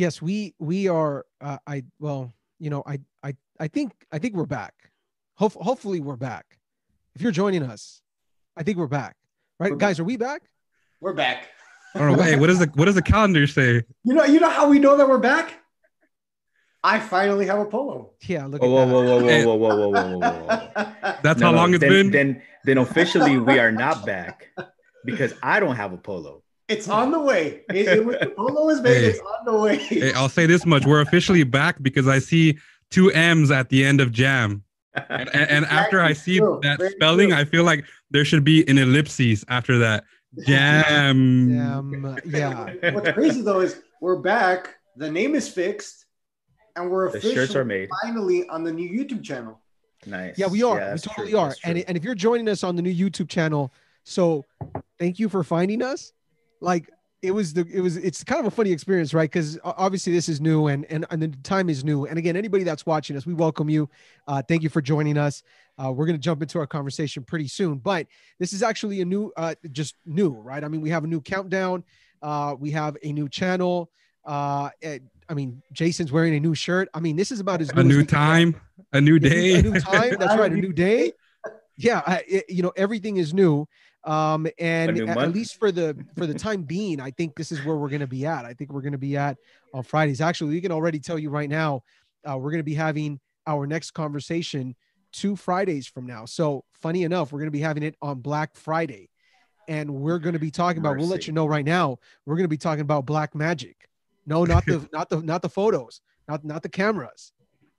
Yes, we we are. Uh, I well, you know, I I I think I think we're back. Hope, hopefully we're back. If you're joining us, I think we're back. Right, We're guys? Are we back? We're back. I don't know. What does the what does the calendar say? You know, you know how we know that we're back? I finally have a polo. Yeah. Look Whoa, at whoa, that. whoa, whoa, Hey. whoa, whoa, whoa, whoa, whoa, whoa, whoa. That's No, how no, long it's then, been. Then, then officially we are not back because I don't have a polo. It's on the way. It, it, was- polo is made. Hey. It's on the way. Hey, I'll say this much: we're officially back because I see two M's at the end of jam, and, and, and after I see True, that very spelling, true. I feel like there should be an ellipses after that. Jam. Um, yeah. What's crazy though is we're back. The name is fixed, and we're The officially shirts are made. finally on the new YouTube channel. Nice. Yeah, we are. we totally true, are. And, and if you're joining us on the new YouTube channel, so thank you for finding us. Like it was the it was it's kind of a funny experience, right? Because obviously this is new and and and the time is new. And again, anybody that's watching us, we welcome you. Uh, thank you for joining us. Uh, we're gonna jump into our conversation pretty soon, but this is actually a new, uh, just new, right? I mean, we have a new countdown. Uh, we have a new channel. Uh, I mean, Jason's wearing a new shirt. I mean, this is about as A new as time, a new A new- day. A new time. That's right. A new day. Yeah. I, it- you know, everything is new. Um, and new at, least for the for the time being, I think this is where we're going to be at. I think we're going to be at on Fridays. Actually, we can already tell you right now, uh, we're going to be having our next conversation two Fridays from now. So funny enough, we're going to be having it on Black Friday, and we're going to be talking about. We'll let you know right now. We're going to be talking about black magic. No, not the not the not the photos, not not the cameras.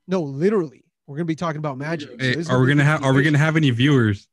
No, literally, we're going to be talking about magic. So Hey, this are we gonna have Are we gonna have any viewers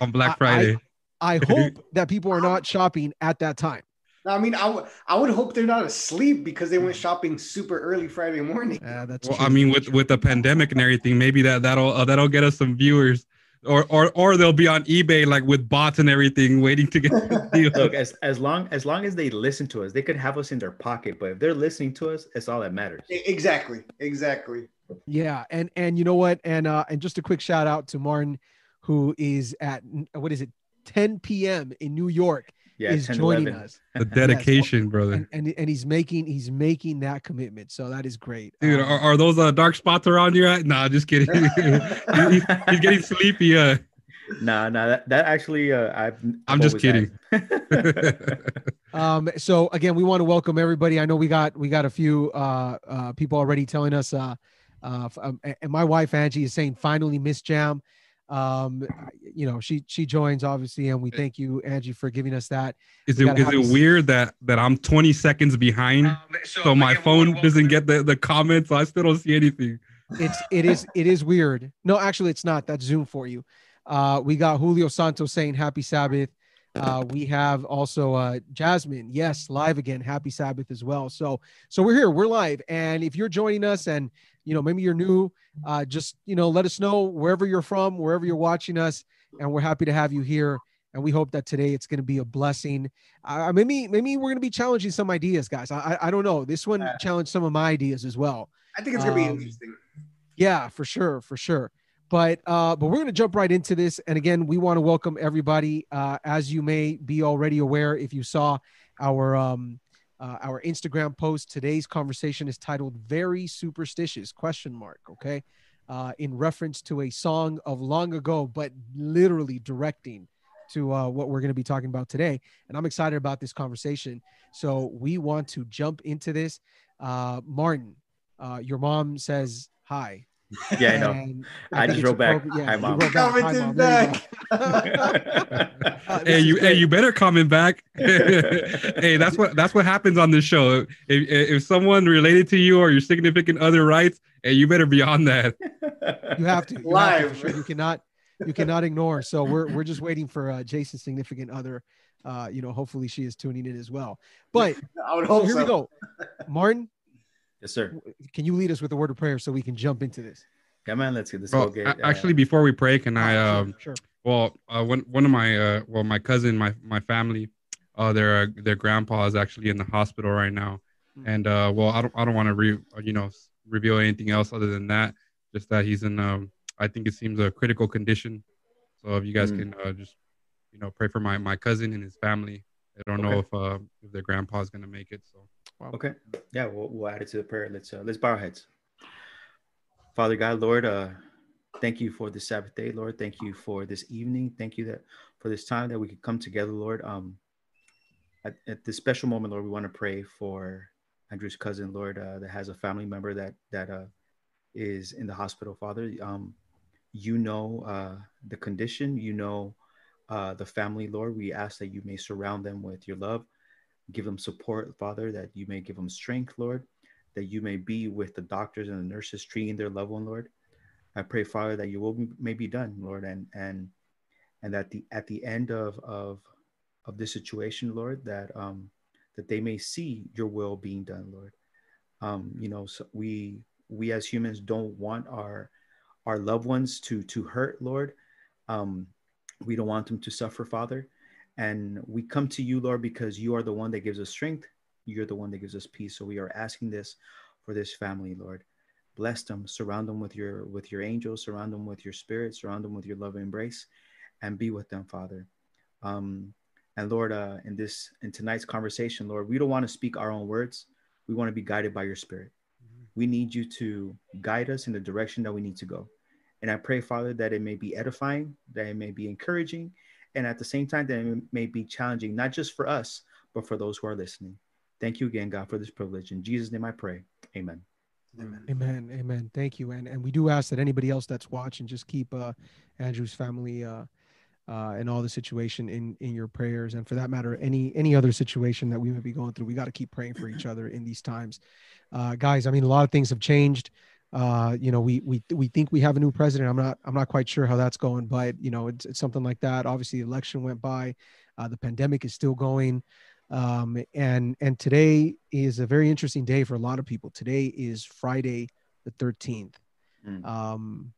on I- Black I- Friday? I hope that people are not shopping at that time. I mean, I would I would hope they're not asleep because they went shopping super early Friday morning. Uh, that's well, true. I mean, with with the pandemic and everything, maybe that that'll uh, that'll get us some viewers, or or or they'll be on eBay like with bots and everything, waiting to get the deal. Look, as, as long as long as they listen to us, they could have us in their pocket. But if they're listening to us, it's all that matters. Exactly. Exactly. yeah, and and you know what? And uh, and just a quick shout out to Martin, who is at what is it, 10 p.m. in New York, Yeah, is 10, joining 11. us, The dedication, brother. and, and and he's making he's making that commitment. So that is great, Dude, Um, are, are those uh, dark spots around you? At? Nah, just kidding. He- he- he's getting sleepy. Uh, Nah, nah, that, that actually, uh, I've. I'm I've just kidding. Um, so again, we want to welcome everybody. I know we got we got a few uh, uh, people already telling us. Uh, uh, f- um, and my wife Angie is saying finally Miss Jam. Um, you know she she joins obviously, and we thank you Angie for giving us that. is We it gotta is have it weird that that I'm 20 seconds behind, so my phone doesn't get the the comments, so I still don't see anything. It's it is it is weird. No, actually, it's not. That's Zoom for you. Uh, we got Julio Santos saying Happy Sabbath. Uh, we have also uh, Jasmine, yes, live again. Happy Sabbath as well. So, so we're here, we're live, and if you're joining us, and you know maybe you're new, uh, just you know let us know wherever you're from, wherever you're watching us, and we're happy to have you here. And we hope that today it's going to be a blessing. Uh, maybe maybe we're going to be challenging some ideas, guys. I I, don't know. This one challenged some of my ideas as well. I think it's gonna be Um, interesting. Yeah, for sure, for sure. But uh, but we're gonna jump right into this. And again, we want to welcome everybody. Uh, as you may be already aware, if you saw our um uh, our Instagram post, today's conversation is titled "Very Superstitious?" question mark. Okay, uh, in reference to a song of long ago, but literally directing to uh, what we're going to be talking about today. And I'm excited about this conversation. So we want to jump into this. Uh, Martin, uh, your mom says hi. Yeah, I know. And I just it's wrote back, appropriate- "Hi, you Mom." wrote back, "Hi, Mom." There you back. Uh, hey, you hey, great. you better comment back. hey, that's what that's what happens on this show. If if someone related to you or your significant other writes, hey, you better be on that. You have to you have to, Live. You cannot you cannot ignore. So we're we're just waiting for uh, Jason's significant other. Uh, you know, hopefully she is tuning in as well. But I would so here so. we go. Martin, yes, sir. can you lead us with a word of prayer so we can jump into this? Come on, let's get this. Well, go get. a- actually, before we pray, can I Uh, um sure, sure. Well, uh, one one of my uh, well, my cousin, my my family, uh, their uh, their grandpa is actually in the hospital right now, Mm. and uh, well, I don't I don't want to re uh, you know reveal anything else other than that. Just that he's in um, I think it seems a critical condition. So if you guys Mm. can uh, just you know pray for my my cousin and his family. I don't know if uh if their grandpa's gonna make it. So Wow. Okay. Yeah, we'll, we'll add it to the prayer. Let's uh, let's bow our heads. Father God, Lord, uh, thank you for this Sabbath day, Lord. Thank you for this evening. Thank you that for this time that we could come together, Lord. Um, at, at this special moment, Lord, we want to pray for Andrew's cousin, Lord, uh, that has a family member that that uh, is in the hospital. Father, um, you know uh, the condition. You know uh, the family, Lord. We ask that you may surround them with your love, give them support, Father. That you may give them strength, Lord. That you may be with the doctors and the nurses treating their loved one, Lord. I pray, Father, that your will may be done, Lord, and and and that the at the end of of of this situation, Lord, that um that they may see your will being done, Lord. Um, you know, so we we as humans don't want our our loved ones to to hurt, Lord. Um, we don't want them to suffer, Father. And we come to you, Lord, because you are the one that gives us strength. You're the one that gives us peace. So we are asking this for this family, Lord. Bless them, surround them with your with your angels, surround them with your spirit, surround them with your love and embrace, and be with them, Father. Um, and Lord, uh, in this in tonight's conversation, Lord, we don't want to speak our own words. We want to be guided by your spirit. We need you to guide us in the direction that we need to go. And I pray, Father, that it may be edifying, that it may be encouraging, and at the same time, that it may be challenging, not just for us, but for those who are listening. Thank you again, God, for this privilege. In Jesus' name I pray. Amen. Amen. Amen. Amen. Thank you. And and we do ask that anybody else that's watching just keep uh, Andrew's family uh, uh, and all the situation in in your prayers, and for that matter, any any other situation that we may be going through. We got to keep praying for each other in these times, uh, guys. I mean, a lot of things have changed. Uh, you know, we we we think we have a new president. I'm not I'm not quite sure how that's going, but you know, it's, it's something like that. Obviously, the election went by. Uh, the pandemic is still going um, and and today is a very interesting day for a lot of people. Today is Friday the 13th. Mm. Um,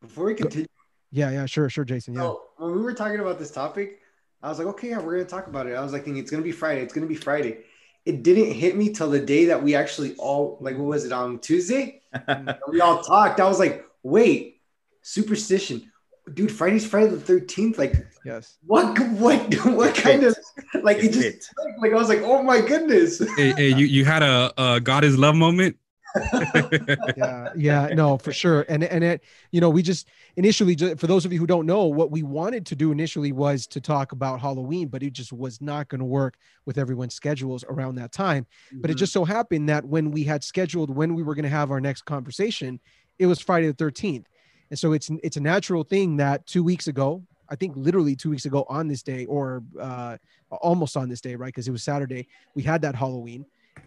Before we continue, yeah, yeah, sure, sure, Jason. Yeah, so when we were talking about this topic, I was like, okay, yeah, we're gonna talk about it. I was like thinking it's gonna be Friday. It's gonna be Friday. It didn't hit me till the day that we actually all like what was it on Tuesday? we all talked. I was like, wait, superstition. Dude, Friday's Friday the 13th. Like, yes. what what what It kind of like it It just fit. like I was like, oh my goodness. hey, hey, you, you had a, a God is love moment. yeah yeah no for sure. And and it you know we just initially for those of you who don't know what we wanted to do initially was to talk about halloween but it just was not going to work with everyone's schedules around that time. But it just so happened that when we had scheduled when we were going to have our next conversation it was friday the 13th and so it's it's a natural thing that two weeks ago i think literally two weeks ago on this day or uh almost on this day right because it was saturday we had that halloween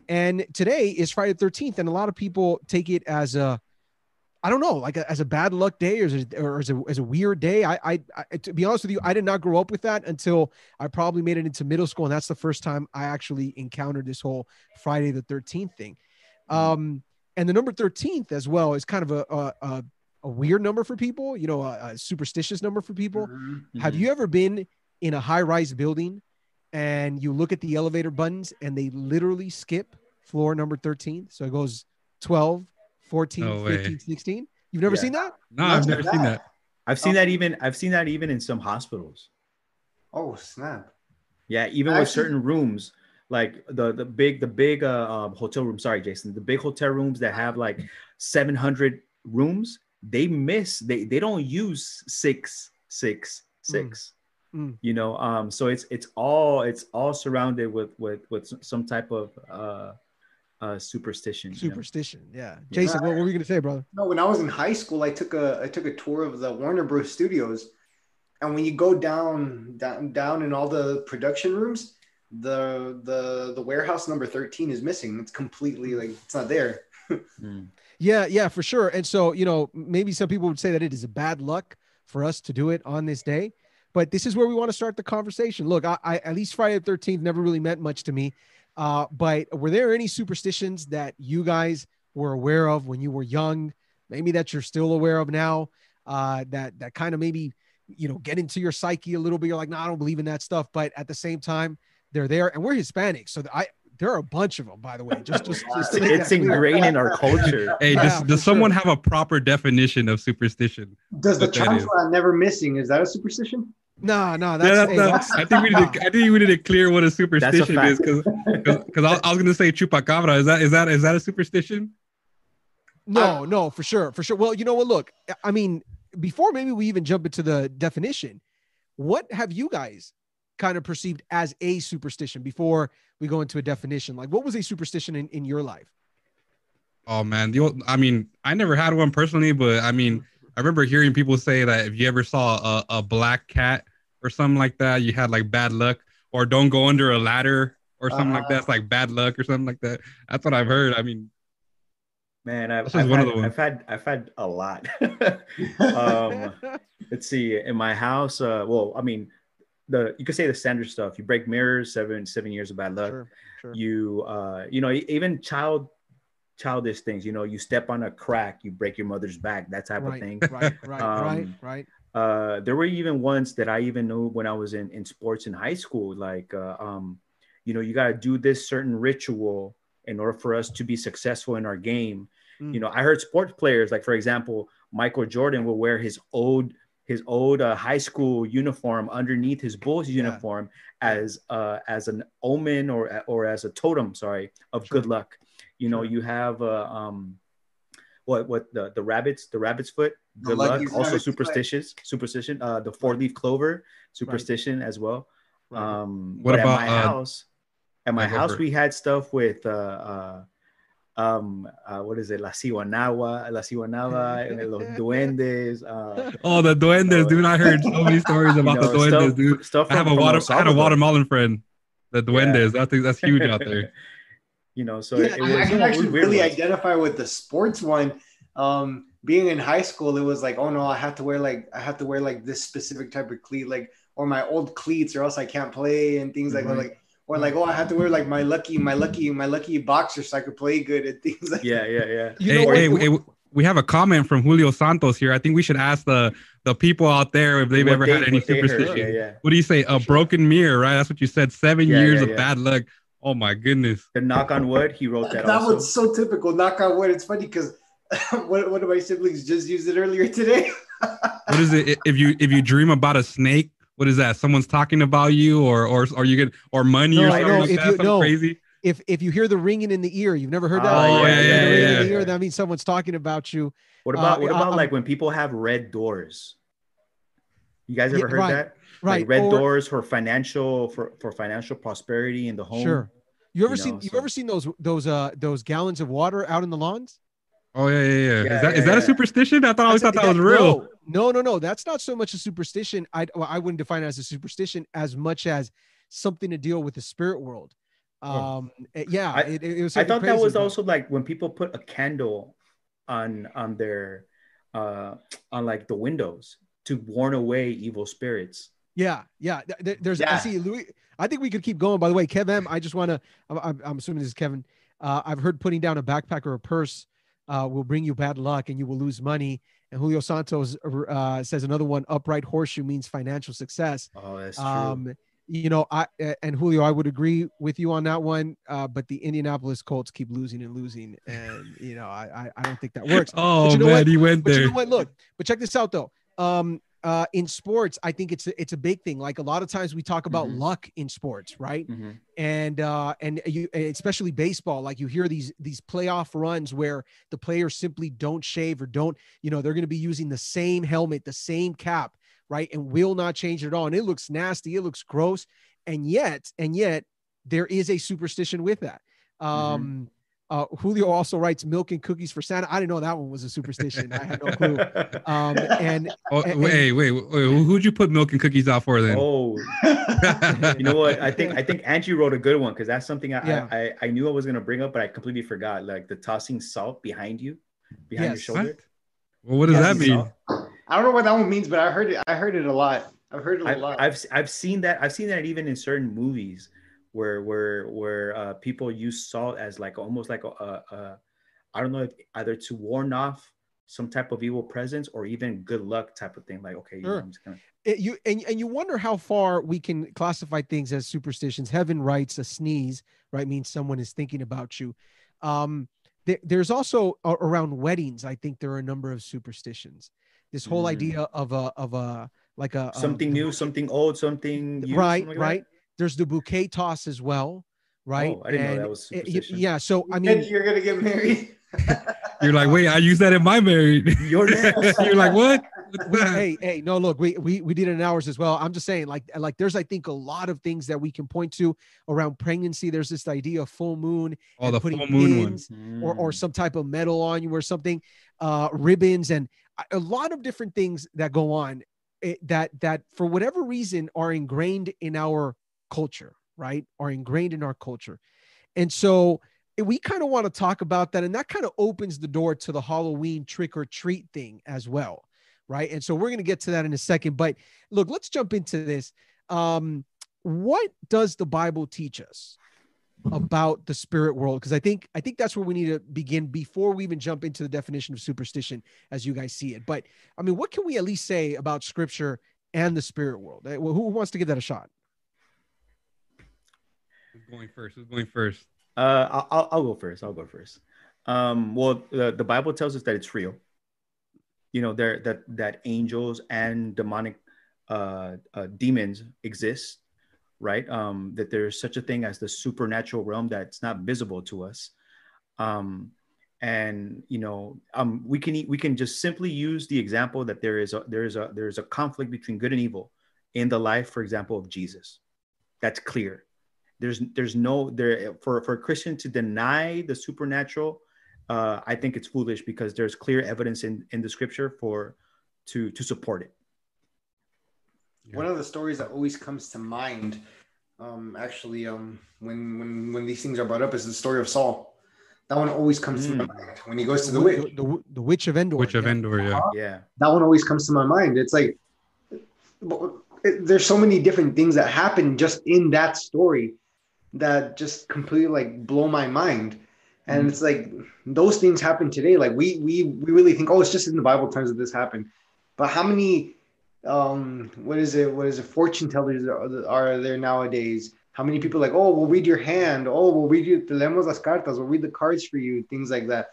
and today is Friday the 13th, and a lot of people take it as a, I don't know, like a, as a bad luck day or as a, or as a, as a weird day. I, I, I, to be honest with you, I did not grow up with that until I probably made it into middle school, and that's the first time I actually encountered this whole Friday the 13th thing. Um, and the number 13th as well is kind of a, a, a, a weird number for people, you know, a, a superstitious number for people. Mhm. Have you ever been in a high rise building and you look at the elevator buttons and they literally skip floor number 13? So it goes 12, 14, No 15, 16. You've never Yeah. seen that? No, I've Not never that. seen that. I've seen that even I've seen that even in some hospitals. Oh snap. Yeah, even with Actually- certain rooms, like the the big the big uh, um, hotel room. Sorry, Jason, the big hotel rooms that have like 700 rooms, they miss they they don't use six six six. Mm. You know, um, so it's it's all it's all surrounded with with with some type of uh, uh, superstition. you know? Superstition. Yeah. Jason, what, what were you going to say, brother? No, when I was in high school, I took a I took a tour of the Warner Bros. Studios, and when you go down down down in all the production rooms, the the the warehouse number thirteen is missing. It's completely like it's not there. Mm. Yeah, yeah, for sure. And so, you know, maybe some people would say that it is a bad luck for us to do it on this day, but this is where we want to start the conversation. Look, I, I at least Friday the 13th never really meant much to me. Uh, but were there any superstitions that you guys were aware of when you were young? Maybe that you're still aware of now, uh, that that kind of maybe you know get into your psyche a little bit. You're like, no, I don't believe in that stuff, but at the same time, they're there, and we're Hispanic, so I there are a bunch of them, by the way. Just just, just to It's that clear. ingrained in our culture. Hey, Yeah, does, for does someone sure. have a proper definition of superstition? Does the But that is- chancla never missing is that a superstition? No, no, Yeah, that's, that's hey, not- that's- I think we need to. I think we need to clear what a superstition is because because I, I was gonna say chupacabra. Is that is that is that a superstition? No, no, for sure, for sure. Well, you know what? Look, I mean, before maybe we even jump into the definition, what have you guys kind of perceived as a superstition before we go into a definition? Like, what was a superstition in, in your life? Oh man, the old, I mean, I never had one personally, but I mean, I remember hearing people say that if you ever saw a, a black cat or something like that, you had like bad luck, or don't go under a ladder or something like Uh-huh. that. It's like bad luck or something like that. That's what I've heard. I mean, Man, I've, I've, one of had, the. I've had I've had a lot. um, let's see. In my house, uh, well, I mean, the you could say the standard stuff. You break mirrors, seven seven years of bad luck. sure, sure. You, uh, you know, even child childish things. You know, you step on a crack, you break your mother's back. That type of thing. right, right, right, Um, right. uh there were even ones that i even knew when i was in in sports in high school like uh, um you know you got to do this certain ritual in order for us to be successful in our game Mm. you know i heard sports players like for example michael jordan will wear his old his old uh, high school uniform underneath his bulls Yeah. uniform as uh as an omen or or as a totem sorry of Sure. good luck you know you have uh, um what what the the rabbits the rabbit's foot good luck also rabbit's foot. superstitious superstition uh the four leaf clover superstition as well right. um What about, at my uh, house at my yeah, house for we had stuff with uh uh um uh, what is it la Siwanagua, la Siwanagua, and los duendes uh oh, the duendes, So- dude. I heard so many stories you about know, the duendes, stuff, dude. stuff I have from- a water, I had a watermelon friend. The duendes, that's that's huge out there. You know so Yeah, it, it I- was I can actually really ones. identify with the sports one. Um, being in high school, it was like, oh no, I have to wear like I have to wear like this specific type of cleat, like or my old cleats, or else I can't play and things like that. Like or like, oh, I have to wear like my lucky, my lucky, my lucky boxer so I could play good and things like yeah yeah yeah You hey, know what? hey, hey, we have a comment from Julio Santos here. I think we should ask the the people out there if they've What ever they- had any what superstition. yeah yeah What do you say? A broken mirror, right? That's what you said. Seven Yeah, years yeah, of bad luck. Oh my goodness. the knock on wood he wrote that, that also was so typical. Knock on wood. It's funny because one, one of my siblings just used it earlier today. What is it? If you if you dream about a snake, what is that? Someone's talking about you, or or or you get or money No, or something like If that. you- something no. crazy. If if you hear the ringing in the ear, you've never heard that. Oh, before? yeah, yeah, the ringing in yeah. ear, that means someone's talking about you. what about Uh, what about I'm- like when people have red doors you guys ever Yeah, heard right, that Right. like red or- doors for financial for for financial prosperity in the home Sure. You ever you seen know, you so- ever seen those those uh those gallons of water out in the lawns? Oh yeah, yeah, yeah. Yeah, is that is yeah, that a superstition? I thought I always thought a- that was real. No, no, no, no. That's not so much a superstition. I well, I wouldn't define it as a superstition as much as something to deal with the spirit world. Um, eh, yeah, I- it, it was. I something thought that was but- also like when people put a candle on on their uh on like the windows to warn away evil spirits. Yeah, yeah. th- th- There's. I see, Louis. I think we could keep going. By the way, Kev M. I just want to. I'm, I'm- assuming this is Kevin. Uh, I've heard putting down a backpack or a purse uh, will bring you bad luck and you will lose money. And Julio Santos uh, says another one: upright horseshoe means financial success. Oh, that's true. Um, you know, I uh, and Julio, I would agree with you on that one. Uh, but the Indianapolis Colts keep losing and losing, and you know, I I, I don't think that works. Oh you know man, what? he went But there. you know what? Look, but check this out though. Um, uh, in sports, I think it's a, it's a big thing. Like a lot of times we talk about Mhm. luck in sports, right? Mhm. And uh, and you especially baseball, like you hear these these playoff runs where the players simply don't shave or don't, you know, they're going to be using the same helmet, the same cap, right, and will not change it at all. And it looks nasty, it looks gross, and yet and yet there is a superstition with that. Um, uh, Julio also writes milk and cookies for Santa. I didn't know that one was a superstition. I had no clue. Um, and Oh, and- wait, wait, wait, who- Who'd you put milk and cookies out for then? oh, you know what? I think I think Angie wrote a good one because that's something I, Yeah. I I knew I was gonna bring up, but I completely forgot. Like the tossing salt behind you, behind Yes. your shoulder. What? Well, what does Yes, that mean? Salt. I don't know what that one means, but I heard it. I heard it a lot. I've heard it a I've, lot. I've I've seen that I've seen that even in certain movies where where where uh, people use salt as like almost like a, a, a I don't know if either to warn off some type of evil presence or even good luck type of thing. Like okay, you know, Sure. I'm just gonna it, you and, and you wonder how far we can classify things as superstitions. Heaven writes a sneeze, right, means someone is thinking about you. Um, there- there's also a- around weddings. I think there are a number of superstitions. This whole Mm. idea of a of a like a something um, new, something old, something used, right, something like that? Right. There's the bouquet toss as well, right? Oh, I didn't know that And was it- yeah. So I I mean, mean, you're gonna get married. You're like, wait, I use that in my married. Your next. You're like, what? we, hey, hey, no, look, we we we did it in ours as well. I'm just saying, like, like there's I think a lot of things that we can point to around pregnancy. There's this idea of full moon Oh, and the putting full moon one. pins or or some type of medal on you or something, uh, ribbons and a- a lot of different things that go on eh, that that for whatever reason are ingrained in our culture, right? Are ingrained in our culture, and so we kind of want to talk about that, and that kind of opens the door to the Halloween trick or treat thing as well, right? And so we're going to get to that in a second, but look, let's jump into this. Um, what does the Bible teach us? about the spirit world because i think i think that's where we need to begin before we even jump into the definition of superstition as you guys see it but i mean what can we at least say about scripture and the spirit world Eh, who wants to give that a shot Who's going first? Who's going first? Uh, I'll, I'll, go first. I'll go first. Um, well, the, the Bible tells us that it's real. You know, there that that angels and demonic uh, uh, demons exist, right? Um, that there's such a thing as the supernatural realm that's not visible to us. Um, and you know, um, we can we can just simply use the example that there is a there is a there is a conflict between good and evil in the life, for example, of Jesus. That's clear there's there's no there for for a christian to deny the supernatural uh i think it's foolish because there's clear evidence in in the scripture for to to support it One of the stories that always comes to mind, um, actually, um, when when when these things are brought up, is the story of Saul. That one always comes to my Mm. mind when he goes to the wi- witch. the, the, the witch of endor Which of yeah. Endor? Yeah. yeah That one always comes to my mind. It's like but there's so many different things that happen just in that story that just completely like blow my mind. And Mhm. it's like those things happen today. Like we we we really think, oh, it's just in the Bible times that this happened. But how many um what is it what is it fortune tellers are, are there nowadays? How many people like oh we'll read your hand. Oh we'll read you te leemos las cartas. We'll read the cards for you things like that.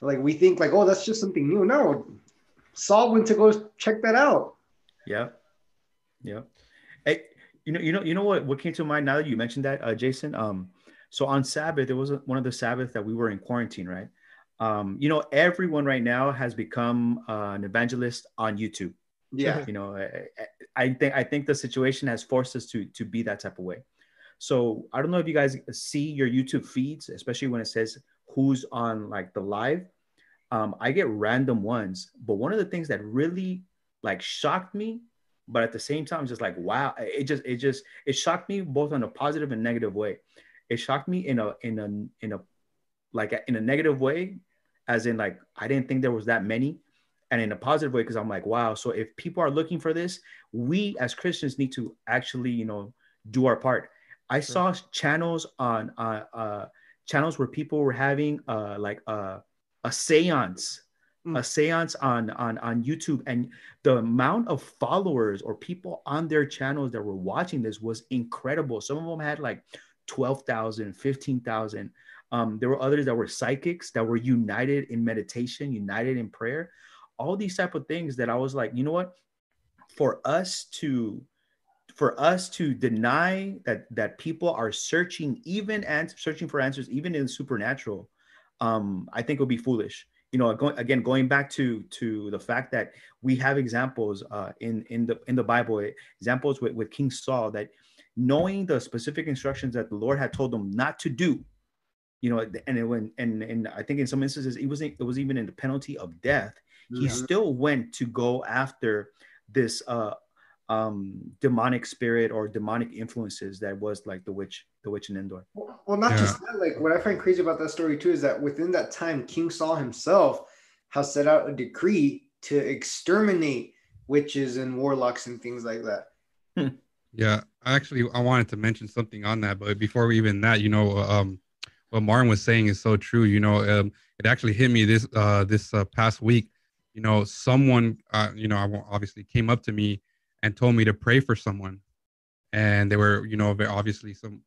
Like we think like oh that's just something new. No. Saul went to go check that out. Yeah. Yeah you know you know you know what what came to mind now that you mentioned that uh jason? Um so on sabbath there was a, one of the sabbath that we were in quarantine right? Um you know everyone right now has become uh, an evangelist on youtube. Yeah. You know I, I- I think i think the situation has forced us to to be that type of way. So i don't know if you guys see your youtube feeds especially when it says who's on like the live. Um, i get random ones but one of the things that really like shocked me but at the same time just like wow it just it just it shocked me both on a positive and negative way. It shocked me in a in a in a like in a negative way as in like i didn't think there was that many and in a positive way because i'm like wow so if people are looking for this we as christians need to actually you know do our part. I saw channels on uh, uh channels where people were having uh like uh, a seance Mm. a seance on on on youtube and the amount of followers or people on their channels that were watching this was incredible. Some of them had like 12,000 15,000 um, there were others that were psychics that were united in meditation united in prayer. All these type of things that i was like you know what? For us to for us to deny that that people are searching even and searching for answers even in the supernatural um i think would be foolish you know going, again going back to to the fact that we have examples uh in in the in the bible examples with, with king saul that knowing the specific instructions that the lord had told them not to do you know and it went and and i think in some instances it was it was even in the penalty of death. He still went to go after this uh um demonic spirit or demonic influences that was like the witch the witch in endor Well, well, not just that. Like what I find crazy about that story too is that within that time, King Saul himself has set out a decree to exterminate witches and warlocks and things like that. Yeah, actually, I wanted to mention something on that, but before we even that, you know, um, what Martin was saying is so true. You know, um, it actually hit me this uh, this uh, past week. You know, someone, uh, you know, I obviously came up to me and told me to pray for someone, and they were, you know, obviously some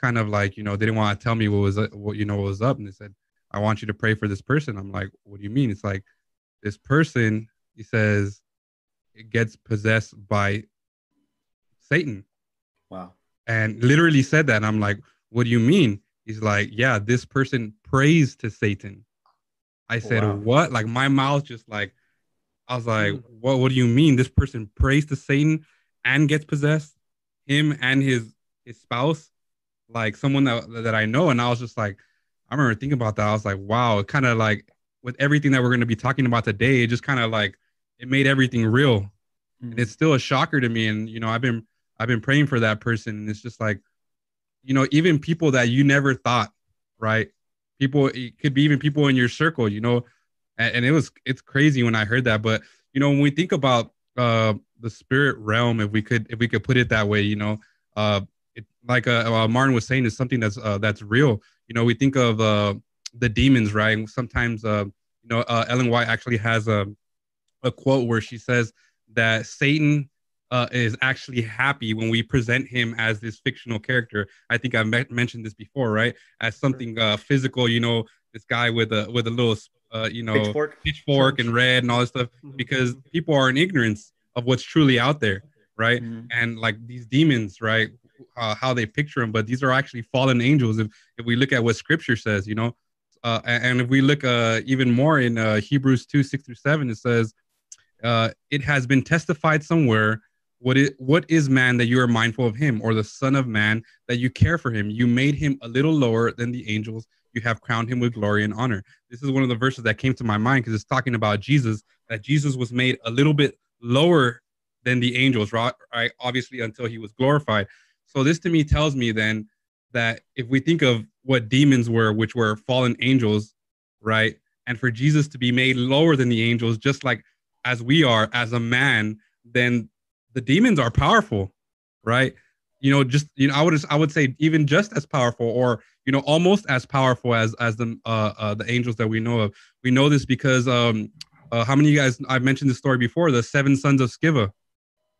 kind of like, you know, they didn't want to tell me what was uh, what you know what was up, and they said, "I want you to pray for this person." I'm like, "What do you mean?" It's like this person. He says it gets possessed by Satan. Wow. And literally said that. And I'm like, what do you mean? He's like, yeah, this person prays to Satan. I said, Wow. what? Like my mouth just like, I was like, Mm. what? What do you mean? This person prays to Satan and gets possessed, him and his his spouse, like someone that that I know. And I was just like, I remember thinking about that. I was like, wow, it kind of like with everything that we're going to be talking about today, it just kind of like it made everything real. Mm. And it's still a shocker to me. And you know, I've been I've been praying for that person. And it's just like, you know, even people that you never thought, right? People it could be even people in your circle, you know. And, and it was it's crazy when I heard that. But you know, when we think about uh the spirit realm, if we could if we could put it that way, you know, uh it, like uh, uh, Martin was saying, is something that's uh, that's real. You know, we think of uh, the demons, right? And sometimes, uh, you know, uh, Ellen White actually has a a quote where she says that Satan uh, is actually happy when we present him as this fictional character. I think I me- mentioned this before, right? As something uh, physical, you know, this guy with a with a little, uh, you know, Pitchfork. pitchfork and red and all this stuff, Mhm. because people are in ignorance of what's truly out there, right? Mhm. and like these demons, right? Uh, how they picture them, but these are actually fallen angels. If if we look at what Scripture says, you know, uh, and, if we look uh, even more in uh, Hebrews two six through seven, it says, uh, "It has been testified somewhere." What is, what is man that you are mindful of him, or the Son of Man that you care for him? You made him a little lower than the angels. You have crowned him with glory and honor. This is one of the verses that came to my mind because it's talking about Jesus, that Jesus was made a little bit lower than the angels, right? right? Obviously, until he was glorified. So this to me tells me then that if we think of what demons were, which were fallen angels, right? And for Jesus to be made lower than the angels, just like as we are as a man, then the demons are powerful, right? You know, just you know, I would I would say even just as powerful, or you know, almost as powerful as as the uh, uh the angels that we know of. We know this because um uh, how many of you guys I've mentioned this story before, the seven sons of Sceva,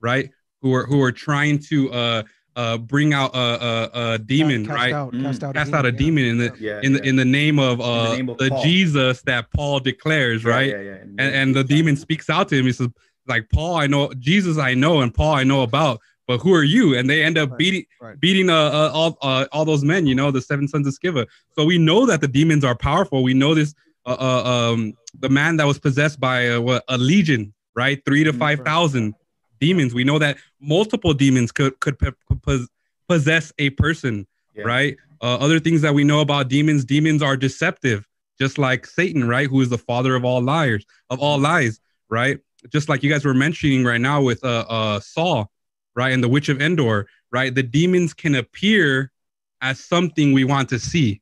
right? Who are who are trying to uh uh bring out a a, a demon, cast right? Out, Mm. cast out, Cast out a yeah. demon in the Yeah. in the yeah. in the name of uh the name of the Jesus that Paul declares, Yeah, right? Yeah, yeah. And and the demon speaks out to him. He says, like Paul, I know Jesus, I know, and Paul, I know about, but who are you? And they end up Right, beating right. beating uh, uh all uh, all those men, you know, the seven sons of Sceva. So we know that the demons are powerful. We know this. Uh, uh um, the man that was possessed by uh, what a legion, right? Three to Mhm. five thousand demons. We know that multiple demons could could p- pos- possess a person, Yeah. right? Uh, other things that we know about demons: demons are deceptive, just like Satan, right? Who is the father of all liars, of all lies, right? Just like you guys were mentioning right now with uh, uh Saul, right, and the witch of Endor, right? The demons can appear as something we want to see,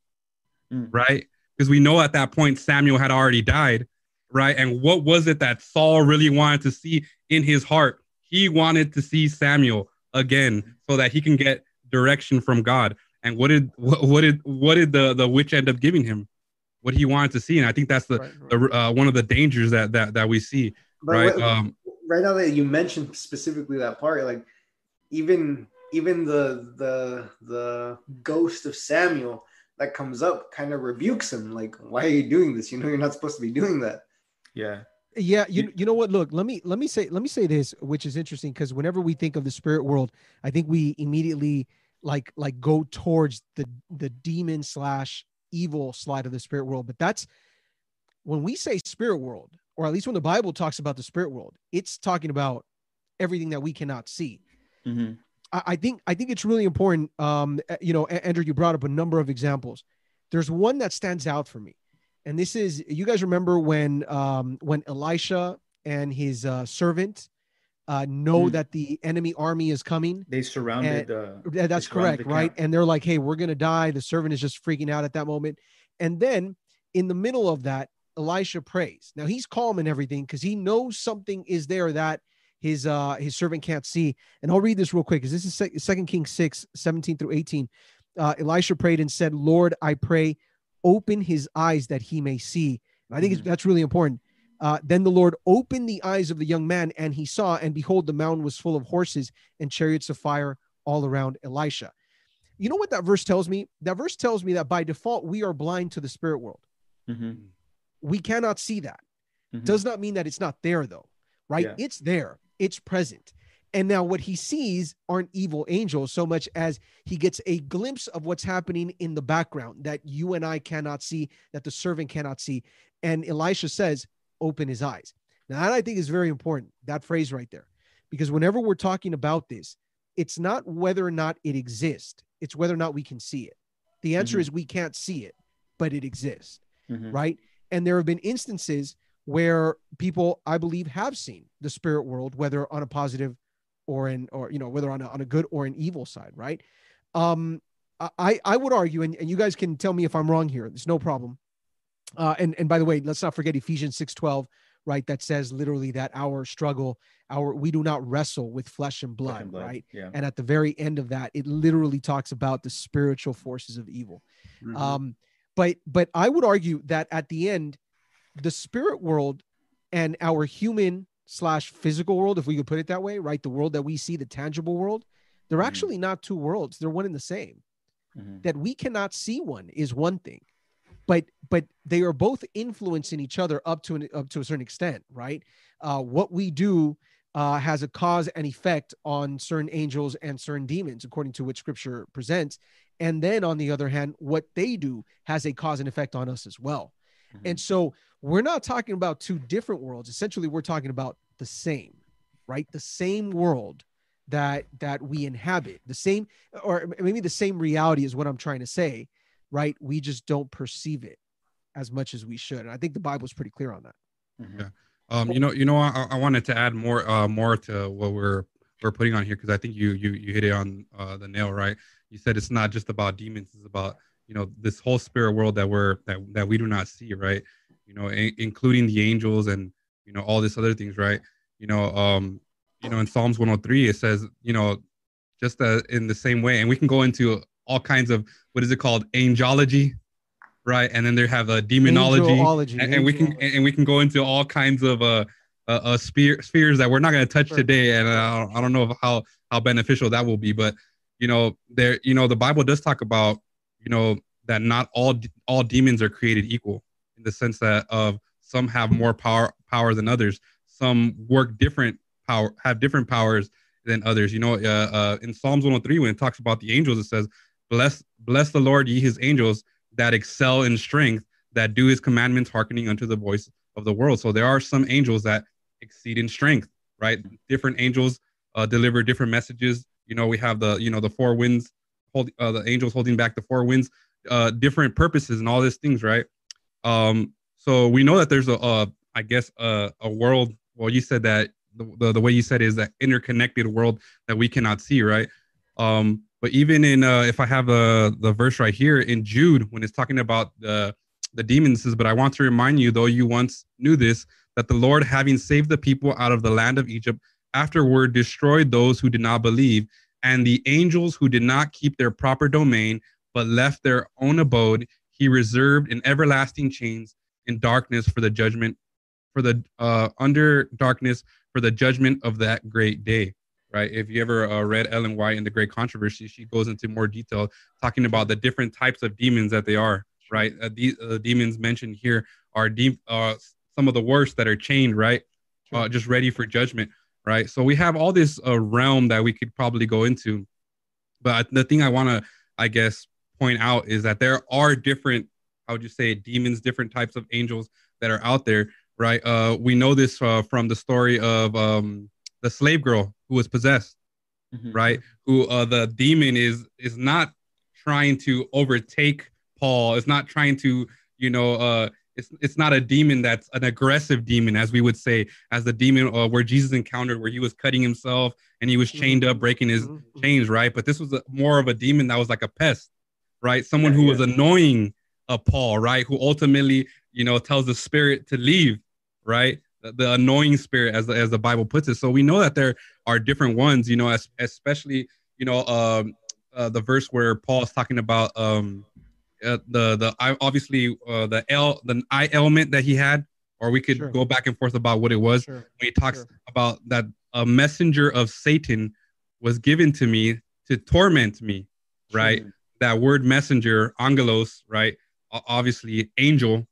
Mm. right? Because we know at that point Samuel had already died, right? And what was it that Saul really wanted to see in his heart? He wanted to see Samuel again so that he can get direction from God. And what did what, what did what did the the witch end up giving him? What he wanted to see, and I think that's the, Right, right. the uh, one of the dangers that that that we see, But right? what- Um, right now that you mentioned specifically that part, like even even the the the ghost of Samuel that comes up kind of rebukes him, like, why are you doing this? You know, you're not supposed to be doing that. Yeah. yeah you, you know what look let me let me say let me say this which is interesting because whenever we think of the spirit world i think we immediately like like go towards the the demon slash evil slide of the spirit world but that's when we say spirit world or at least when the bible talks about the spirit world it's talking about everything that we cannot see Mhm. I, I think I think it's really important. Um, uh, you know, Andrew, you brought up a number of examples. There's one that stands out for me, and this is you guys remember when um, when Elisha and his uh, servant uh, know Hmm. that the enemy army is coming. They surrounded. uh, That's correct, right? And they're like, "Hey, we're gonna die." The servant is just freaking out at that moment, and then in the middle of that, Elisha prays. Now he's calm and everything because he knows something is there that his uh his servant can't see. And I'll read this real quick because this is Second Kings 6, 17 through 18. Uh, Elisha prayed and said, Lord, I pray, open his eyes that he may see. And I think Mhm. that's really important. Uh, then the Lord opened the eyes of the young man, and he saw, and behold, the mountain was full of horses and chariots of fire all around Elisha. You know what that verse tells me? That verse tells me that by default, we are blind to the spirit world. Mhm. We cannot see that. Mhm. Does not mean that it's not there, though, right? Yeah. It's there. It's present. And now what he sees aren't evil angels so much as he gets a glimpse of what's happening in the background that you and I cannot see, that the servant cannot see. And Elisha says, open his eyes. Now, that I think is very important, that phrase right there, because whenever we're talking about this, it's not whether or not it exists, it's whether or not we can see it. The answer Mhm. is we can't see it, but it exists, Mhm. right? And there have been instances where people, I believe, have seen the spirit world, whether on a positive or in, or, you know, whether on a, on a good or an evil side, right? Um, I, I would argue, and, and you guys can tell me if I'm wrong here. There's no problem. Uh, and and by the way, let's not forget Ephesians six twelve, right? That says literally that our struggle, our we do not wrestle with flesh and blood, Flesh and blood. right? Yeah. And at the very end of that, it literally talks about the spiritual forces of evil. Mhm. Um, but but I would argue that at the end, the spirit world and our human slash physical world, if we could put it that way, right? The world that we see, the tangible world, they're Mhm. actually not two worlds. They're one and the same Mhm. that we cannot see one is one thing but but they are both influencing each other up to an up to a certain extent right uh what we do uh has a cause and effect on certain angels and certain demons according to what scripture presents and then on the other hand what they do has a cause and effect on us as well and so we're not talking about two different worlds. Essentially we're talking about the same right? The same world that that we inhabit. The same or maybe the same reality is what i'm trying to say right? We just don't perceive it as much as we should. And i think the bible's pretty clear on that. Mhm. Um, you know, you know, I, I wanted to add more, uh, more to what we're we're putting on here because I think you you you hit it on uh, the nail, right? You said it's not just about demons; it's about you know this whole spirit world that we're that that we do not see, right? You know, in, including the angels and you know all this other things, right? You know, um, you know, in Psalms 103 it says, you know, just uh, in the same way, and we can go into all kinds of what is it called, angelology, right? And then they have a demonology and, and we can and we can go into all kinds of uh uh, uh sphere, spheres that we're not going to touch Sure. today and uh, i don't know how how beneficial that will be but you know there you know the bible does talk about you know that not all all demons are created equal in the sense that of some have more power power than others. Some work different power have different powers than others. You know uh, uh in psalms 103 when it talks about the angels it says bless bless the lord ye his angels that excel in strength that do his commandments hearkening unto the voice of the world. So there are some angels that exceed in strength right? Different angels uh, deliver different messages. You know we have the you know the four winds hold uh, the angels holding back the four winds uh different purposes and all these things right um so we know that there's a uh guess a, a world well you said that the, the, the way you said is that interconnected world that we cannot see right? Um but even in uh if i have the the verse right here in jude when it's talking about the the demons says but i want to remind you though you once knew this that the lord having saved the people out of the land of egypt afterward destroyed those who did not believe and the angels who did not keep their proper domain but left their own abode he reserved in everlasting chains in darkness for the judgment for the uh under darkness for the judgment of that great day right? If you ever uh, read ellen white in the great controversy she goes into more detail talking about the different types of demons that they are right? Uh, these uh, demons mentioned here are de- uh, some of the worst that are chained right? Uh, just ready for judgment right? So we have all this uh, realm that we could probably go into. But the thing i want to i guess point out is that there are different how would you say demons different types of angels that are out there right? Uh we know this uh, from the story of um the slave girl who was possessed Mhm. right? Who uh the demon is is not trying to overtake paul. It's not trying to you know uh it's it's not a demon that's an aggressive demon as we would say as the demon uh, where jesus encountered where he was cutting himself and he was chained up breaking his Mhm, mhm. chains right? But this was a, more of a demon that was like a pest right someone Yeah, who yeah. was annoying uh, paul right who ultimately you know tells the spirit to leave right the, the annoying spirit as the, as the bible puts it so we know that there are different ones you know as, especially you know um uh, the verse where paul is talking about um uh, the the I obviously uh, the L the eye element that he had, or we could Sure. go back and forth about what it was. Sure. When he talks Sure. about that a messenger of Satan was given to me to torment me, right? That word messenger, angelos, right? Obviously, angel,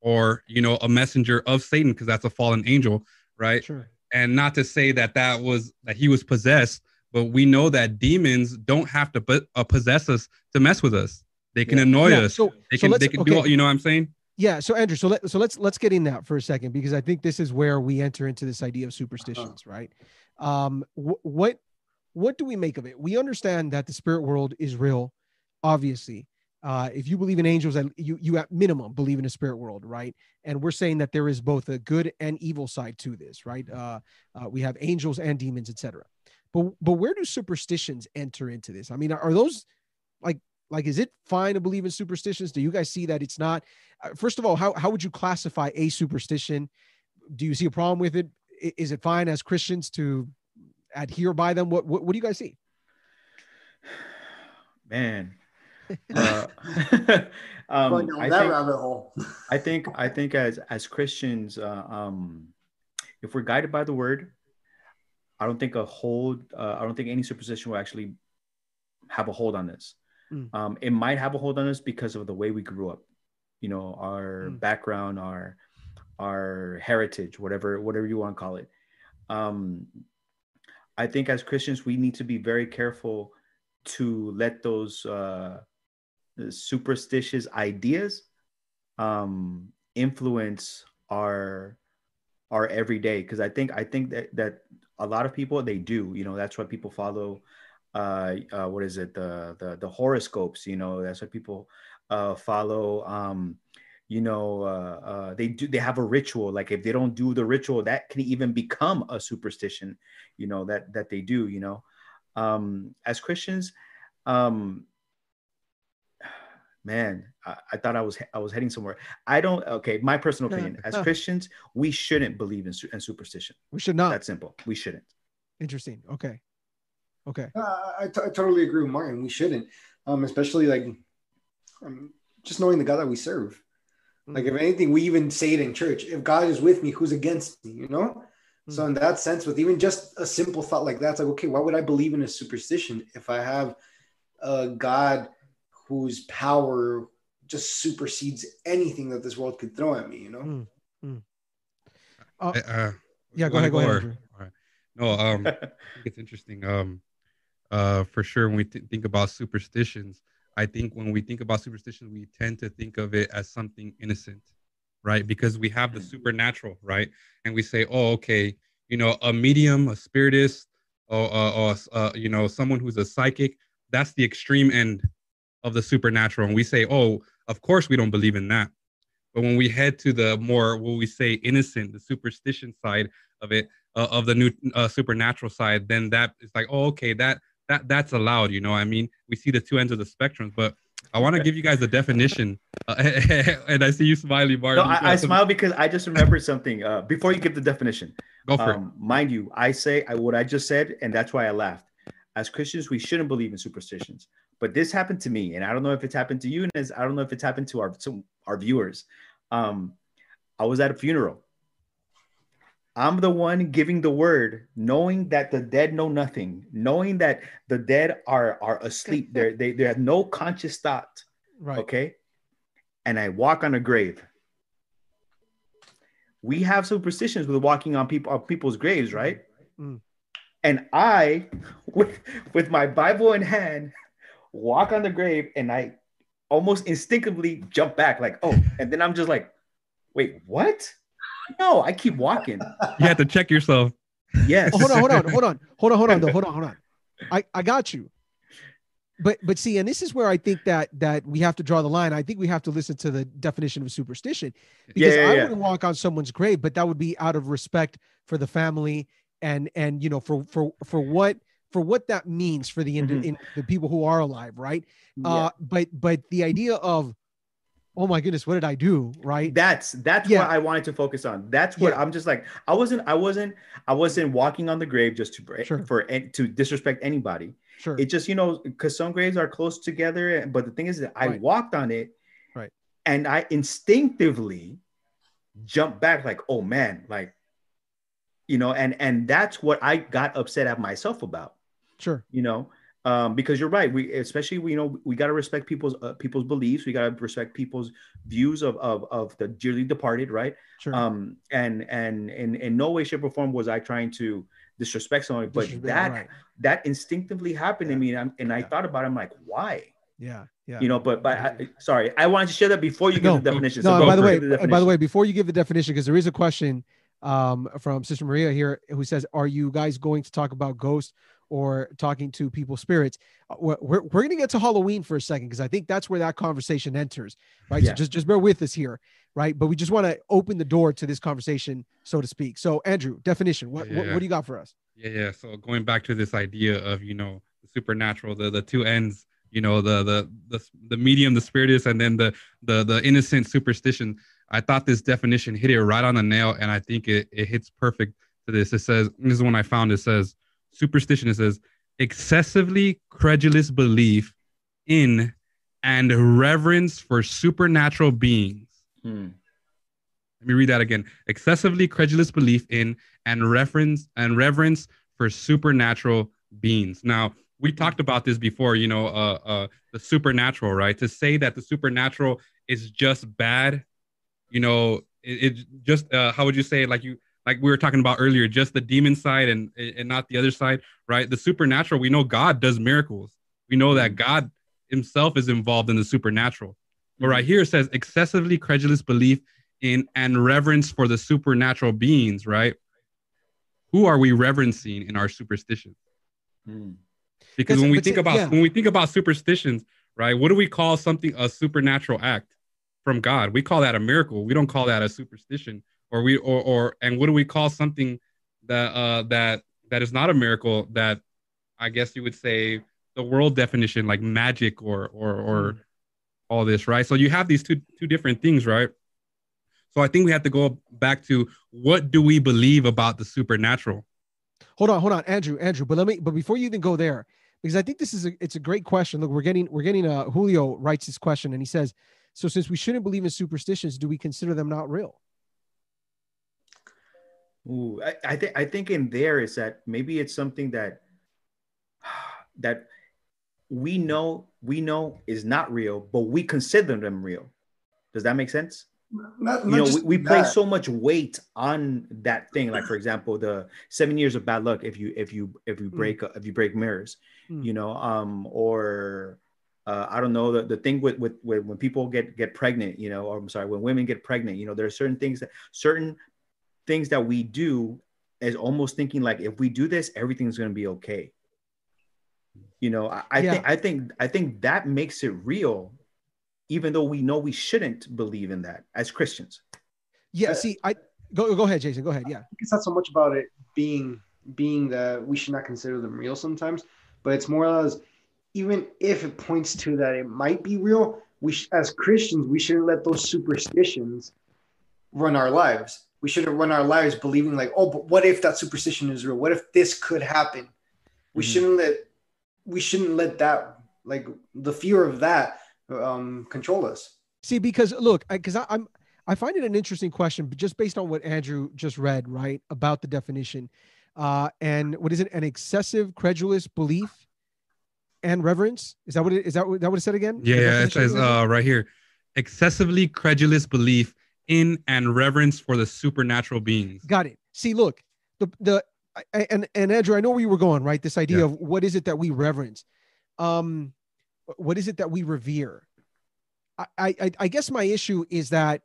or you know, a messenger of Satan because that's a fallen angel, right? Sure. and not to say that that was that he was possessed, but we know that demons don't have to put, uh, possess us to mess with us. They can Yeah. annoy Yeah, us. so- they can let's- they can okay. do all, you know what I'm saying? Yeah. So Andrew, so let so let's let's get in that for a second because I think this is where we enter into this idea of superstitions, right? Um, wh- what what do we make of it? We understand that the spirit world is real, obviously. Uh, if you believe in angels, you you at minimum believe in a spirit world, right? And we're saying that there is both a good and evil side to this, right? Uh, uh, we have angels and demons, etc. But but where do superstitions enter into this? I mean, are those like like is it fine to believe in superstitions? Do you guys see that it's not? uh, first of all, how, how would you classify a superstition? Do you see a problem with it? Is it fine as Christians to adhere by them? What, what, what do you guys see? Man. Uh, Going um, down I that think, rabbit hole. I think I think as as Christians, uh, um, if we're guided by the word, I don't think a hold. Uh, I don't think any superstition will actually have a hold on this. Mm. Um, it might have a hold on us because of the way we grew up. You know, our Mm. background, our our heritage, whatever whatever you want to call it. Um, I think as Christians, we need to be very careful to let those uh, superstitious ideas um, influence our our everyday. Because I think I think that that a lot of people they do. You know, that's why people follow. Uh, uh, what is it? The the the horoscopes. You know, that's why people uh, follow. Um, you know, uh, uh, they do. They have a ritual. Like if they don't do the ritual, that can even become a superstition. You know that that they do. You know, um, as Christians, um, man, I, I thought I was I was heading somewhere. I don't. Okay, my personal opinion. As Christians, we shouldn't believe in, su- in superstition. We should not. that simple. We shouldn't. Interesting. Okay. Okay. Uh, I, t- I totally agree with Martin. We shouldn't, um, especially like um, just knowing the God that we serve. Like, if anything, we even say it in church: "If God is with me, who's against me?" You know. So in that sense, with even just a simple thought like that, it's like, okay, why would I believe in a superstition if I have a God whose power just supersedes anything that this world could throw at me? You know. Mm. Uh, uh, Yeah, go ahead, go ahead, or- Andrew. all right. No, um, I think it's interesting. Um, uh, for sure, when we th- think about superstitions, I think when we think about superstitions, we tend to think of it as something innocent, right? Because we have the supernatural, right? And we say, oh, okay, you know, a medium, a spiritist, or, or, or uh, you know, someone who's a psychic. That's the extreme end of the supernatural, and we say, oh, of course, we don't believe in that. But when we head to the more, what we say, innocent, the superstition side of it, uh, of the new uh, supernatural side, then that is like, oh, okay, that that that's allowed. You know, I mean, we see the two ends of the spectrum, but I want to give you guys a definition. Uh, and I see you smiling, Bart. No, I, I smile because I just remembered something. Uh, before you give the definition, Go for it. um, mind you, I say I, what I just said, and that's why I laughed. As Christians, we shouldn't believe in superstitions. But this happened to me, and I don't know if it's happened to you, and I don't know if it's happened to our to our viewers. Um, I was at a funeral. I'm the one giving the word, knowing that the dead know nothing, knowing that the dead are are asleep. They're, they they have no conscious thought. Right. Okay. And I walk on a grave. We have superstitions with walking on people on people's graves, right? Mm. And I, with with my Bible in hand, walk on the grave and I almost instinctively jump back, like, oh, and then I'm just like, wait, what? No, I keep walking. You have to check yourself. Yes. Oh, hold on, hold on, hold on, hold on, hold on, though. Hold on, hold on. I, I got you. But but see, and this is where I think that that we have to draw the line. I think we have to listen to the definition of superstition because yeah, I yeah. wouldn't walk on someone's grave, but that would be out of respect for the family and and you know for for for what for what that means for the Mhm. in, the people who are alive, right? Yeah. Uh, but but the idea of oh my goodness, what did I do, right? that's that's Yeah. what I wanted to focus on. That's what Yeah. I'm just like. I wasn't. I wasn't. I wasn't walking on the grave just to Sure. for to disrespect anybody. Sure. It just you know because some graves are close together. But the thing is that I Right. walked on it, Right. and I instinctively jumped back like, oh man, like you know, and and that's what I got upset at myself about. Sure. You know, um, because you're right. We especially we you know we got to respect people's uh, people's beliefs. We got to respect people's views of, of of the dearly departed, right? Sure. Um, and and in in no way, shape, or form was I trying to disrespect someone, but Disrespect, that right. that instinctively happened Yeah. to me, and, I'm, and I thought about, it, I'm like, why? yeah. Yeah. You know, but but I, sorry, I wanted to share that before you No, give the definition. No, So by the way, uh, by the way, before you give the definition, because there is a question um, from Sister Maria here who says, "Are you guys going to talk about ghosts or talking to people's spirits?" Uh, We're we're, we're going to get to Halloween for a second because I think that's where that conversation enters, right? Yeah. So just just bear with us here, right? But we just want to open the door to this conversation, so to speak. So, Andrew, definition. What what, Yeah. what do you got for us? Yeah, yeah. So going back to this idea of you know the supernatural, the the two ends, you know the the the the medium, the spiritist, and then the the the innocent superstition. I thought this definition hit it right on the nail, and I think it it hits perfect to this. It says this is one I found. It says superstition. It says excessively credulous belief in and reverence for supernatural beings. Hmm. Let me read that again. Excessively credulous belief in and reference and reverence for supernatural beings. Now, we talked about this before, you know, uh, uh, the supernatural, right? To say that the supernatural is just bad, you know, it, it just, uh, how would you say, it? like you, like we were talking about earlier, just the demon side and and not the other side, right? The supernatural, we know God does miracles. We know that God Himself is involved in the supernatural. But right here it says excessively credulous belief in and reverence for the supernatural beings, right? Who are we reverencing in our superstitions? Hmm. Because That's- when we think see- about yeah. when we think about superstitions, right? What do we call something a supernatural act from God? We call that a miracle. We don't call that a superstition. Or we or or and what do we call something that uh that that is not a miracle that I guess you would say the world definition like magic or or or all this, right? So you have these two two different things, right? So I think we have to go back to what do we believe about the supernatural? Hold on, hold on, Andrew, Andrew. But let me. But before you even go there, because I think this is a it's a great question. Look, we're getting we're getting uh Julio writes this question and he says, so since we shouldn't believe in superstitions, do we consider them not real? Ooh, I, I think I think in there is that maybe it's something that that we know we know is not real, but we consider them real. Does that make sense? Not, You know, we, we place so much weight on that thing. Like for example, the seven years of bad luck. If you if you if you Mm. break if you break mirrors, Mm. you know, um, or uh, I don't know the, the thing with, with with when people get get pregnant, you know, or I'm sorry, when women get pregnant, you know, there are certain things that certain things that we do is almost thinking like if we do this, everything's gonna be okay. You know, I, I Yeah. think I think I think that makes it real, even though we know we shouldn't believe in that as Christians. Yeah. Uh, see, I go go ahead, Jason. Go ahead. Yeah. think it's not so much about it being being that we should not consider them real sometimes, but it's more as even if it points to that it might be real, we sh- as Christians we shouldn't let those superstitions run our lives. We shouldn't run our lives believing like, oh, but what if that superstition is real? What if this could happen? We Mhm. shouldn't let we shouldn't let that like the fear of that um, control us. See, because look, because I'm I find it an interesting question, but just based on what Andrew just read, right, about the definition, uh, and what is it? An excessive credulous belief and reverence. Is that what it is? That what, that what it said again? Yeah, yeah, it says uh, right here, excessively credulous belief in and reverence for the supernatural beings. Got it. See, look, the the I- I- and and Andrew, I know where you were going, right? This idea Yeah. of what is it that we reverence, um, what is it that we revere? I I I guess my issue is that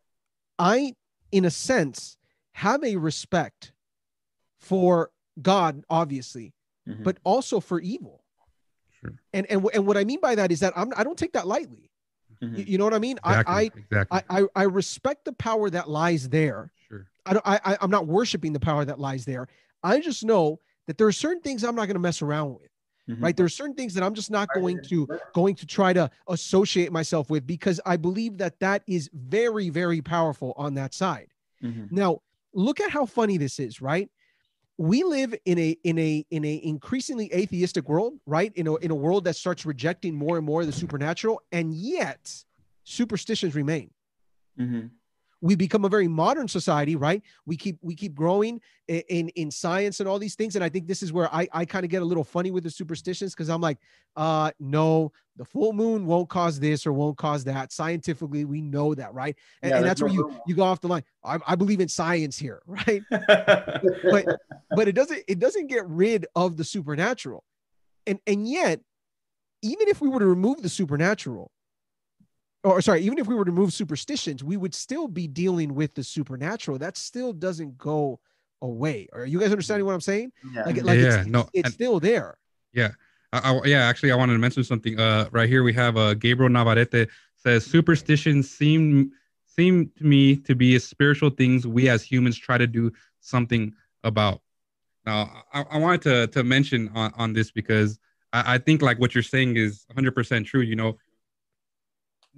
I, in a sense, have a respect for God, obviously, Mhm. but also for evil. Sure. And and and what I mean by that is that I'm I don't take that lightly. Mhm. You, you know what I mean? Exactly. I, exactly. I I I respect the power that lies there. sure. I don't I, I I'm not worshiping the power that lies there. I just know that there are certain things I'm not going to mess around with. Mhm. Right? There are certain things that I'm just not going to going to try to associate myself with because I believe that that is very very powerful on that side. Mhm. Now, look at how funny this is, right? We live in a in a in a increasingly atheistic world, right? In a in a world that starts rejecting more and more the supernatural, and yet superstitions remain. Mhm. We become a very modern society right? We keep we keep growing in in, in science and all these things and i think this is where i i kind of get a little funny with the superstitions because i'm like uh no the full moon won't cause this or won't cause that. Scientifically we know that right? And, Yeah, and that's where you you go off the line I, I believe in science here right? But but it doesn't it doesn't get rid of the supernatural. And and yet even if we were to remove the supernatural or sorry even if we were to move superstitions we would still be dealing with the supernatural that still doesn't go away are you guys understanding what i'm saying Yeah. like, like Yeah, it's, no, it's and- still there I, I- yeah, actually, I wanted to mention something. Uh, right here we have uh, Gabriel Navarrete says superstitions seem seem to me to be spiritual things we as humans try to do something about. Now, I, I wanted to to mention on, on this because I, I think like what you're saying is 100 percent true. You know,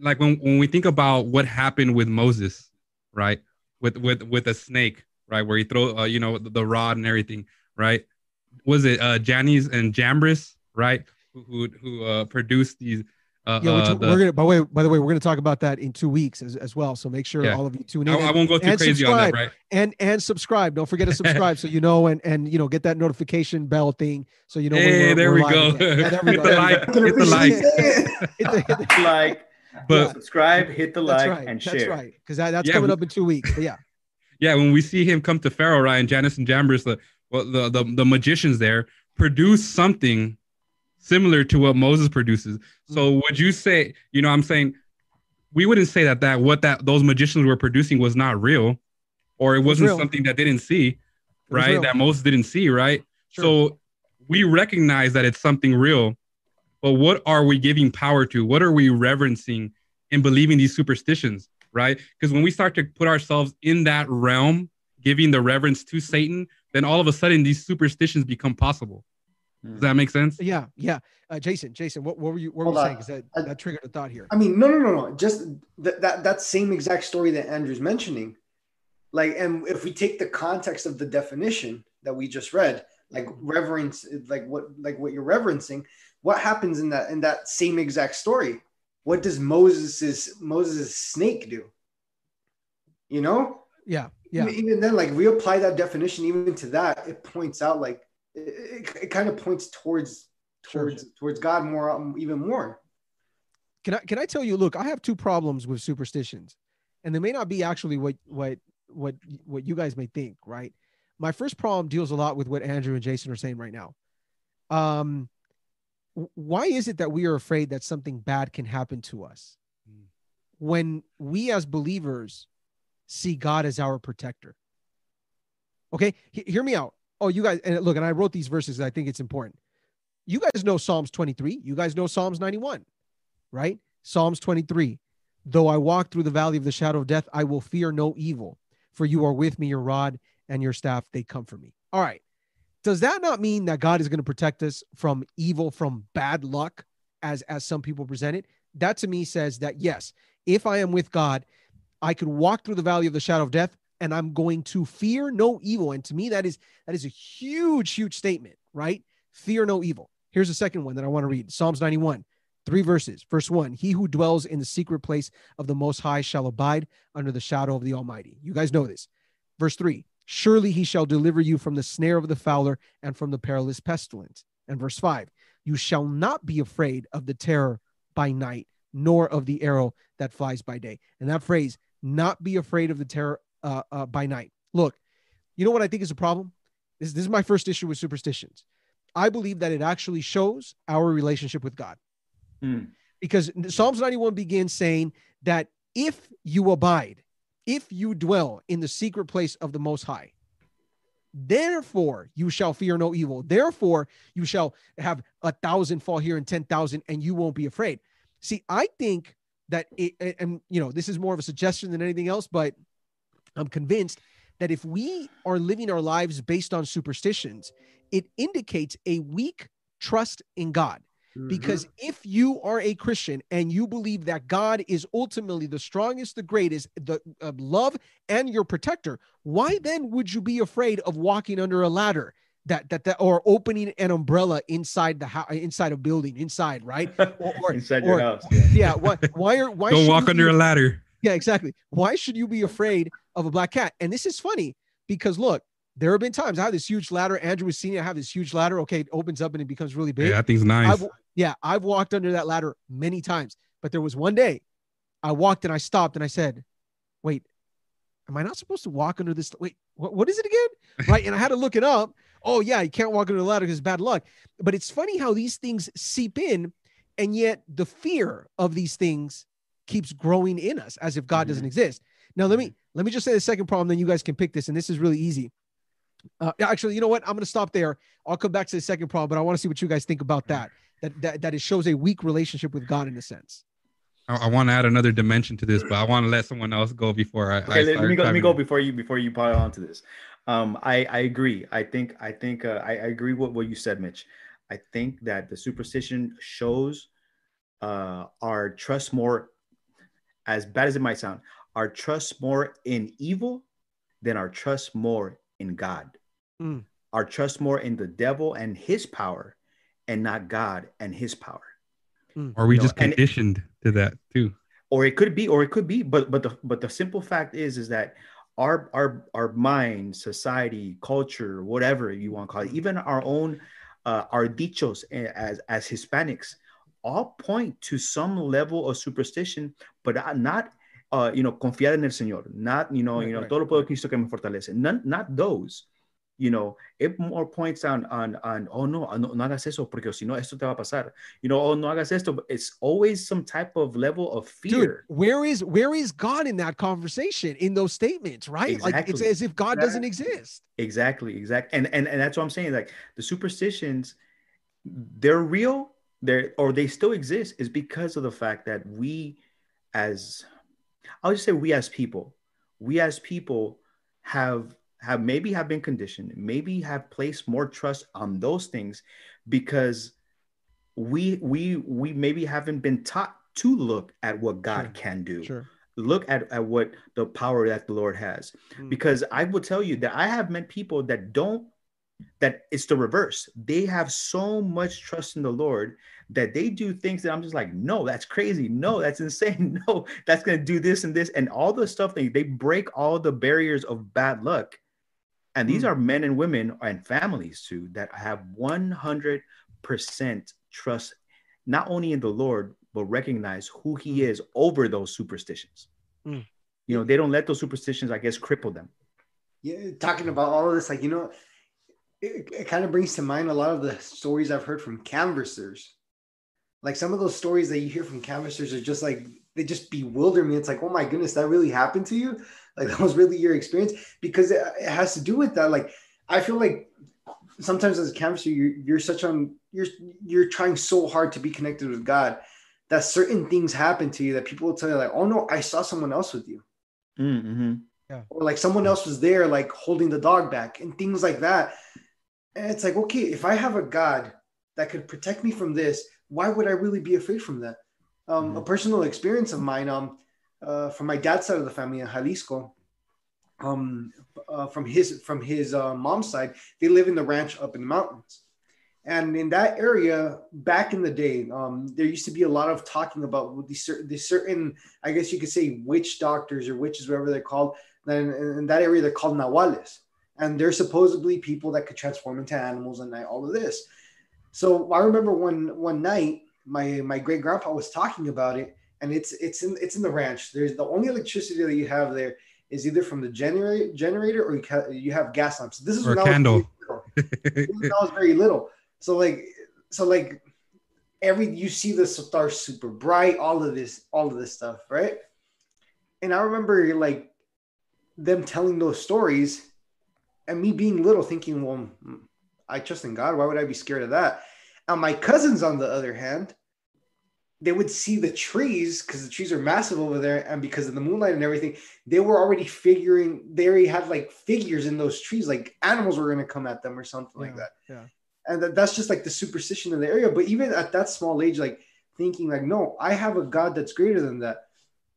like when when we think about what happened with Moses, right, with with with a snake, right, where he throw uh, you know the, the rod and everything, right was it uh Jannes and Jambres, right? Who who, who uh produced these uh, yeah which uh, the- we're gonna by the way by the way we're gonna talk about that in two weeks as, as well so make sure Yeah. all of you tune in I and, won't go too and crazy on that, subscribe. right? and and subscribe don't forget to subscribe so you know and and you know get that notification bell thing so you know when Hey, we're- there we're we live go. again. yeah there we Hit the like, I hit the like. appreciate it. Hit the- hit the- like, But subscribe, hit the That's like, right. and That's share. right. Because that, that's Yeah, coming we- up in two weeks. But yeah. yeah, when we see him come to Pharaoh, right, and Janus and Jambres, the well, the, the the magicians there produce something similar to what Moses produces. So Mm. would you say, you know, I'm saying we wouldn't say that that what that those magicians were producing was not real, or it was wasn't real. something that didn't see, right? That Moses didn't see, right? Sure. So we recognize that it's something real, but what are we giving power to? What are we reverencing and believing these superstitions, right? Because when we start to put ourselves in that realm, giving the reverence to Satan, then all of a sudden these superstitions become possible. Hmm. Does that make sense? Yeah. Yeah. Uh, Jason, Jason, what, what were you, what Hold were you saying? Because that, I- that triggered a thought here. I mean, no, no, no, no. Just th- that that same exact story that Andrew's mentioning, like, and if we take the context of the definition that we just read, like reverence, like what, like what you're reverencing, what happens in that in that same exact story? What does Moses's Moses' snake do? You know, Yeah. Yeah. even, even then, like we apply that definition even to that, it points out like it, it, it kind of points towards Sure. towards towards God more, um, even more. Can I, can I tell you, look, I have two problems with superstitions and they may not be actually what, what, what, what you guys may think, right? My first problem deals a lot with what Andrew and Jason are saying right now. Um, why is it that we are afraid that something bad can happen to us Mm. when we as believers see God as our protector? Okay, he- hear me out. Oh, you guys, and look, and I wrote these verses. I think it's important. You guys know Psalms 23. You guys know Psalms 91, right? Psalms 23. Though I walk through the valley of the shadow of death, I will fear no evil, for you are with me, your rod and your staff, they comfort me. All right. Does that not mean that God is going to protect us from evil, from bad luck, as as some people present it? That to me says that yes, if I am with God, I could walk through the valley of the shadow of death, and I'm going to fear no evil. And to me, that is that is a huge, huge statement, right? Fear no evil. Here's the second one that I want to read Psalms 91, three verses. Verse one He who dwells in the secret place of the Most High shall abide under the shadow of the Almighty. You guys know this. Verse three Surely he shall deliver you from the snare of the fowler and from the perilous pestilence. And verse five You shall not be afraid of the terror by night, nor of the arrow that flies by day. And that phrase, not be afraid of the terror uh, uh, by night. Look, you know what I think is a problem? This, this is my first issue with superstitions. I believe that it actually shows our relationship with God. Hmm. Because Psalms 91 begins saying that if you abide, if you dwell in the secret place of the Most High, therefore you shall fear no evil. Therefore you shall have a thousand fall here and 10,000 and you won't be afraid. See, I think that it, and- and you know, this is more of a suggestion than anything else, but I'm convinced that if we are living our lives based on superstitions, it indicates a weak trust in God. Because if you are a Christian and you believe that God is ultimately the strongest, the greatest, the uh, love and your protector, why then would you be afraid of walking under a ladder that that, that or opening an umbrella inside the house, inside a building, inside, right? Or, or- Inside your or- house. Yeah. yeah. Why? Why are why? Don't walk under be- a ladder. yeah, exactly. Why should you be afraid of a black cat? And this is funny because look, there have been times I have this huge ladder. Andrew was seeing I have this huge ladder. Okay, it opens up and it becomes really big. Yeah, that thing's nice. I've, yeah, I've walked under that ladder many times, but there was one day I walked and I stopped and I said, "Wait, am I not supposed to walk under this? Wait, what, what is it again?" Right, and I had to look it up. Oh yeah, you can't walk under the ladder because it's bad luck. But it's funny how these things seep in, and yet the fear of these things keeps growing in us as if God mm-hmm. doesn't exist. Now let me mm-hmm. let me just say the second problem, then you guys can pick this, and this is really easy. Uh, actually, you know what? I'm going to stop there. I'll come back to the second problem, but I want to see what you guys think about that. That that that it shows a weak relationship with God in a sense. I, I want to add another dimension to this, but I want to let someone else go before I. I Okay, let, me go. Let me go in. before you before you pile on to this. Um, I I agree. I think I think uh, I, I agree with what you said, Mitch. I think that the superstition shows uh, our trust more, as bad as it might sound, our trust more in evil than our trust more in God. Mm. Our trust more in the devil and his power, and not God and his power. Are we you know, just and- conditioned to that too. or it could be or it could be but but the but the simple fact is is that our our our mind society culture whatever you want to call it even our own uh, our dichos eh, as as hispanics all point to some level of superstition but uh, not uh, you know confiar en el señor not you know Right, you know right, todo lo puedo. Cristo que me fortalece none, not those you know it more points on on on oh no no, no hagas eso porque si no esto te va a pasar you know oh no hagas esto it's always some type of level of Dude, fear where is where is God in that conversation in those statements, right? Like it's Exactly. as if God doesn't exist. exactly exactly and, and and that's what i'm saying like the superstitions they're real they're or they still exist is because of the fact that we as i'll just say we as people we as people have have maybe have been conditioned maybe have placed more trust on those things because we we we maybe haven't been taught to look at what god Sure. can do Sure. look at, at what the power that the lord has Mm. because i will tell you that i have met people that don't that it's the reverse. They have so much trust in the lord that they do things that i'm just like no that's crazy. No that's insane. No that's going to do this and this and all the stuff they, they break all the barriers of bad luck. And these Mm. are men and women and families too that have 100% trust not only in the lord but recognize who he is over those superstitions. Mm. you know they don't let those superstitions i guess cripple them. Yeah, talking about all of this, like you know, it, it kind of brings to mind a lot of the stories I've heard from canvassers. Like some of those stories that you hear from canvassers are just like they just bewilder me. It's like, oh my goodness, that really happened to you. Like that was really your experience because it, it has to do with that. Like I feel like sometimes as a canvasser, you're, you're such on you're you're trying so hard to be connected with God that certain things happen to you that people will tell you like, oh no, I saw someone else with you mm-hmm. or like someone else was there like holding the dog back and things like that and it's like okay if i have a god that could protect me from this why would i really be afraid from that? Um, a personal experience of mine um, uh, from my dad's side of the family in jalisco um, uh, from his from his uh, mom's side they live in the ranch up in the mountains. And in that area back in the day um, there used to be a lot of talking about these certain, these certain i guess you could say witch doctors or witches whatever they're called then in that area they're called nahuales and they're supposedly people that could transform into animals and all of this. So i remember one one night my my great grandpa was talking about it and it's it's in it's in the ranch. There's the only electricity that you have there is either from the generator generator or you, ca- you have gas lamps. This is Or when a I was candle. very little. When I was very little. So like so like every you see the stars super bright all of this all of this stuff right? And i remember like them telling those stories and me being little thinking well i trust in god. Why would i be scared of that? And my cousins on the other hand they would see the trees because the trees are massive over there and because of the moonlight and everything they were already figuring they already had like figures in those trees like animals were going to come at them or something like that. Yeah. and that, that's just like the superstition in the area. But even at that small age like thinking like no i have a god that's greater than that.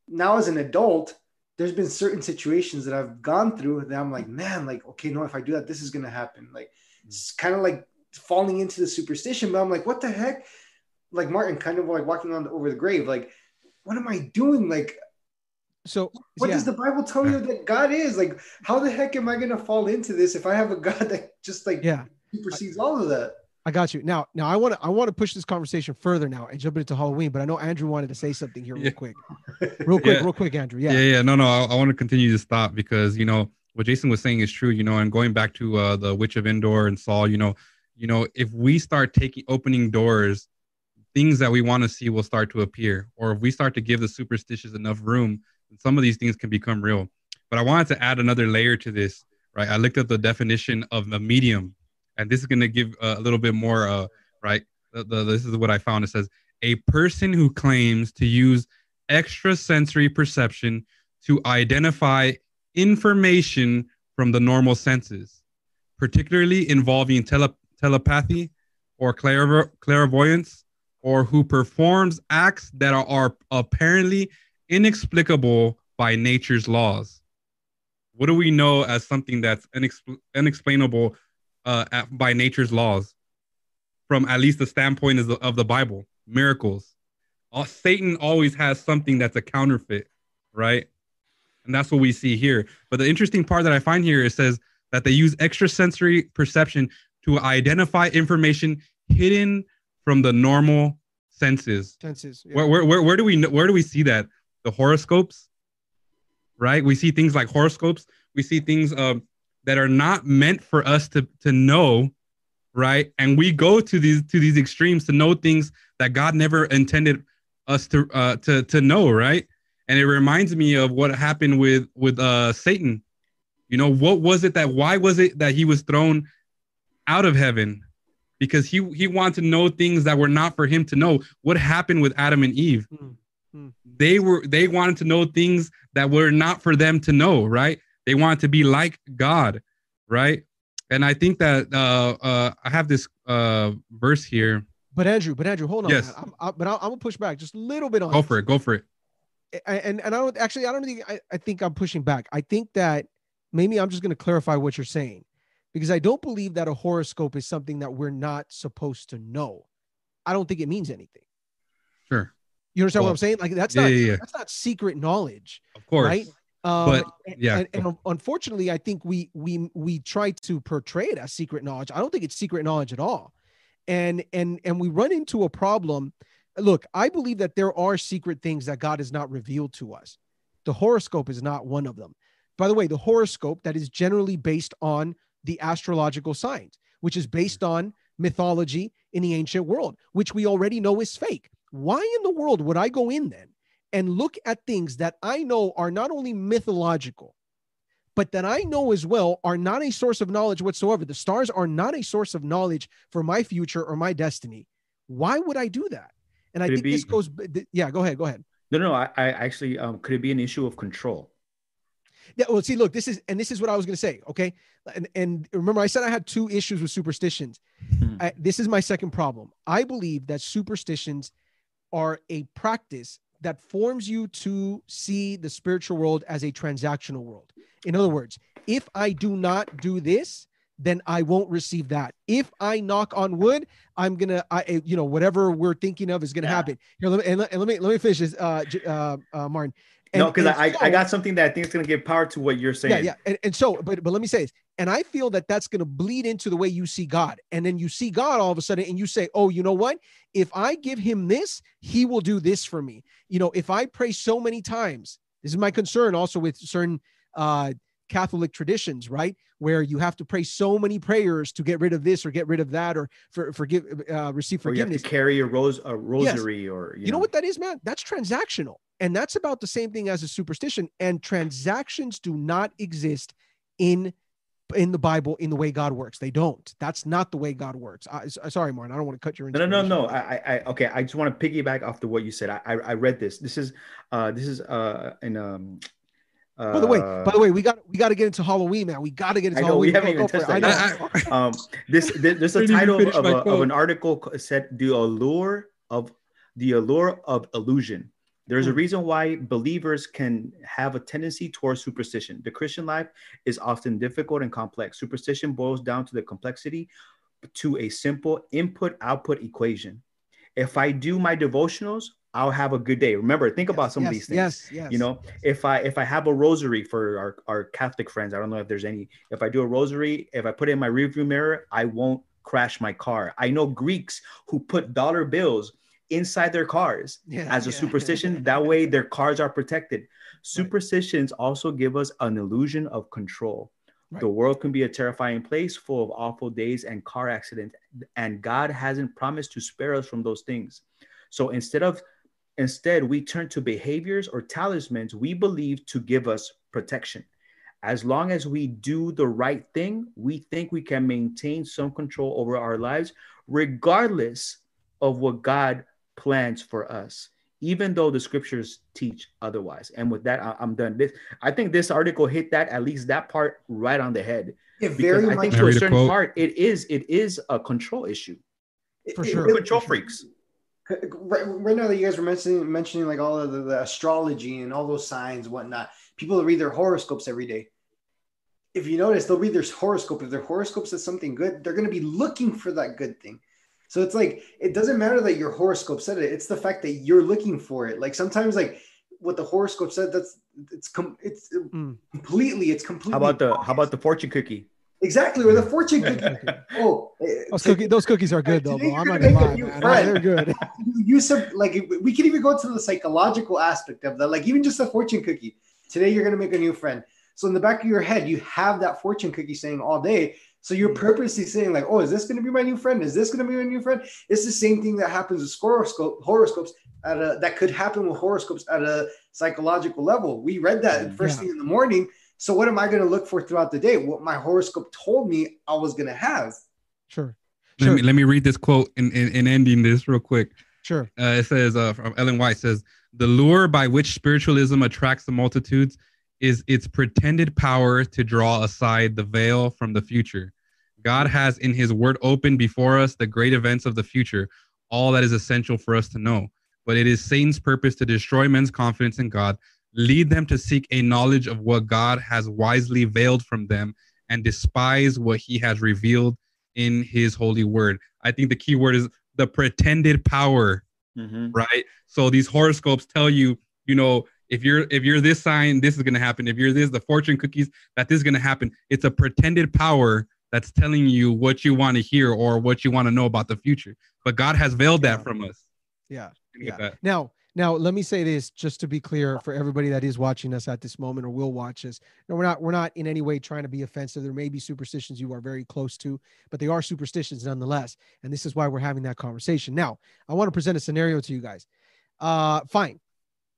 Now as an adult there's been certain situations that i've gone through that i'm like man like okay no if i do that this is going to happen like it's mm. kind of like falling into the superstition but i'm like what the heck like martin kind of like walking on over the grave like what am i doing like so What yeah, does the Bible tell you that God is? Like, how the heck am I gonna fall into this if I have a God that just like yeah. supersedes all of that? I got you. Now, now I want to I want to push this conversation further now and jump into Halloween, but I know Andrew wanted to say something here real Yeah. quick. Real quick, Yeah. real quick, Andrew. yeah Yeah. yeah, no no i, I want to continue this thought because you know what jason was saying is true you know and going back to uh the witch of endor and saul you know you know if we start taking opening doors things that we want to see will start to appear or if we start to give the superstitious enough room some of these things can become real but i wanted to add another layer to this right i looked at the definition of a medium and this is going to give a little bit more uh right the, the, this is what i found it says a person who claims to use extrasensory perception to identify information from the normal senses, particularly involving tele- telepathy or clairvo- clairvoyance, or who performs acts that are, are apparently inexplicable by nature's laws. What do we know as something that's inexpl- unexplainable uh, at, by nature's laws? From at least the standpoint of the, of the Bible, miracles. Uh, Satan always has something that's a counterfeit, right? And that's what we see here. But the interesting part that I find here it says that they use extrasensory perception to identify information hidden from the normal senses. Tenses. Yeah. Where, where, where, where do we where do we see that? The horoscopes, right? We see things like horoscopes. We see things um, that are not meant for us to to know, right? And we go to these to these extremes to know things that God never intended us to uh, to to know, right? And it reminds me of what happened with with uh, Satan. You know, what was it that? Why was it that he was thrown out of heaven? Because he he wanted to know things that were not for him to know. What happened with Adam and Eve? Hmm. Hmm. They were they wanted to know things that were not for them to know, right? They want to be like God, right? And I think that uh, uh, I have this uh, verse here. But Andrew, but Andrew, hold on. Yes. I'm, I, but I'm, I'm gonna push back just a little bit on. Go this. for it. Go for it. And and I don't actually I don't think I, I think I'm pushing back. I think that maybe I'm just going to clarify what you're saying because I don't believe that a horoscope is something that we're not supposed to know. I don't think it means anything. Sure. You understand what I'm saying? Like that's yeah, not yeah, yeah. that's not secret knowledge, Of course. right? Um, But, yeah. and, and unfortunately, I think we we we try to portray it as secret knowledge. I don't think it's secret knowledge at all, and and and we run into a problem. Look, I believe that there are secret things that God has not revealed to us. The horoscope is not one of them. By the way, the horoscope that is generally based on the astrological signs, which is based on mythology in the ancient world, which we already know is fake. Why in the world would I go in then and look at things that I know are not only mythological, but that I know as well are not a source of knowledge whatsoever? The stars are not a source of knowledge for my future or my destiny. Why would I do that? And I Could think this goes, yeah, go ahead, go ahead. No, no, I, I actually um, could it be an issue of control? Yeah, well, see, look, this is, and this is what I was going to say. Okay. And, and remember, I said I had two issues with superstitions. Hmm. I, this is my second problem. I believe that superstitions are a practice that forms you to see the spiritual world as a transactional world. In other words, if I do not do this, then I won't receive that. If I knock on wood, I'm gonna, I, you know, whatever we're thinking of is gonna Yeah. happen. Here, let me, and let, and let me, let me finish this, uh, uh, uh Martin. No, because I, I so- I got something that I think is going to give power to what you're saying. yeah, yeah. And, and so, but but let me say this, and I feel that that's going to bleed into the way you see God, and then you see God all of a sudden, and you say, "Oh, you know what? If I give him this, he will do this for me." You know, if I pray so many times, this is my concern also with certain uh, Catholic traditions, right, where you have to pray so many prayers to get rid of this or get rid of that or for forgive uh, receive Or you have to carry a rose a rosary or you, You know what that is, man? That's transactional. And that's about the same thing as a superstition. And transactions do not exist in in the Bible in the way God works. They don't. That's not the way God works. I, s- sorry, Martin. I don't want to cut your No, no, no, no. I, I, I- okay. I just want to piggyback off to what you said. I, I, I read this. This is, uh, this is, uh, in, um, uh, By the way, by the way, we got we got to get into Halloween, man. We got to get into I know, we haven't even go touched that know. I- um, this, there- there's a title of, a, of an article said the allure of the allure of illusion. There's a Hmm. reason why believers can have a tendency towards superstition. The Christian life is often difficult and complex. Superstition boils down to the complexity to a simple input output equation. If I do my devotionals, I'll have a good day. Remember, think Yes, about some yes, of these things. Yes, yes. You know, if I if I have a rosary for our, our Catholic friends, I don't know if there's any. If I do a rosary, if I put it in my rearview mirror, I won't crash my car. I know Greeks who put dollar bills inside their cars Yeah, as a yeah. superstition. That way their cars are protected. Superstitions also give us an illusion of control. Right. The world can be a terrifying place full of awful days and car accidents, and God hasn't promised to spare us from those things. So instead of instead we turn to behaviors or talismans we believe to give us protection. As long as we do the right thing, we think we can maintain some control over our lives, regardless of what God plans for us, even though the scriptures teach otherwise. And with that, I- I'm done. This, I think this article hit that at least that part right on the head. It Because very I much think Can to a certain quote? part, it is it is a control issue. For it- it sure. really- Control freaks. right, right now that you guys were mentioning mentioning like all of the, the astrology and all those signs and whatnot people read their horoscopes every day if you notice they'll read their horoscope if their horoscope says something good they're going to be looking for that good thing so it's like it doesn't matter that your horoscope said it it's the fact that you're looking for it like sometimes like what the horoscope said that's it's com- it's Mm. completely it's completely How about the how about the fortune cookie? exactly or the fortune cookie oh eh, Those, to- cookie, those cookies are good though, Today bro. I'm not gonna gonna make a lie, man. friend. They're good. you sub like we can even go to the psychological aspect of that like even just a fortune cookie today you're going to make a new friend so in the back of your head you have that fortune cookie saying all day so you're purposely saying like oh is this going to be my new friend is this going to be my new friend it's the same thing that happens with horoscope horoscopes at a that could happen with horoscopes at a psychological level we read that first Yeah. thing in the morning so what am i going to look for throughout the day what my horoscope told me i was going to have Sure. Let Sure. me let me read this quote in, in, in ending this real quick. Sure. Uh, it says uh, from Ellen White says the lure by which spiritualism attracts the multitudes is its pretended power to draw aside the veil from the future. God has in his word opened before us the great events of the future, all that is essential for us to know. But it is Satan's purpose to destroy men's confidence in God, lead them to seek a knowledge of what God has wisely veiled from them, and despise what he has revealed in his holy word. I think the key word is the pretended power Mhm. right so these horoscopes tell you you know if you're if you're this sign this is going to happen if you're this the fortune cookies that this is going to happen it's a pretended power that's telling you what you want to hear or what you want to know about the future but god has veiled that Yeah. from us Yeah. Yeah. Now, now let me say this just to be clear for everybody that is watching us at this moment or will watch us. No, we're not we're not in any way trying to be offensive. There may be superstitions you are very close to, but they are superstitions nonetheless. And this is why we're having that conversation. Now, I want to present a scenario to you guys. Uh fine.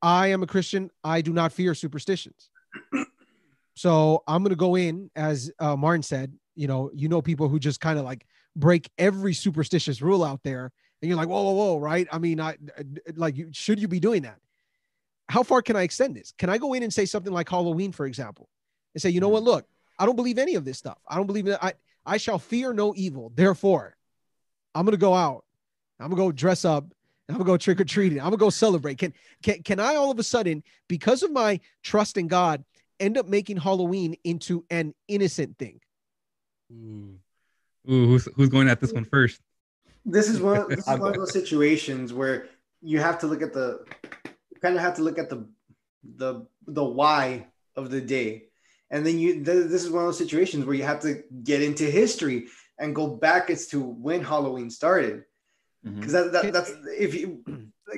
I am a Christian. I do not fear superstitions. So I'm gonna go in, as uh, Martin said, you know, you know people who just kind of like break every superstitious rule out there and you're like, whoa, whoa, whoa, right? I mean, I like you should you be doing that? How far can I extend this? Can I go in and say something like Halloween, for example, and say, you know mm-hmm. what? Look, I don't believe any of this stuff. I don't believe that I I shall fear no evil. Therefore, I'm gonna go out. I'm gonna go dress up. I'm gonna go trick or treating. I'm gonna go celebrate. Can can can I all of a sudden, because of my trust in God, end up making Halloween into an innocent thing? Ooh. Ooh, who's, who's going at this one first this is one this is one of those situations where you have to look at the you kind of have to look at the the the why of the day and then you th- this is one of those situations where you have to get into history and go back as to when halloween started mm-hmm. because that, that that's if you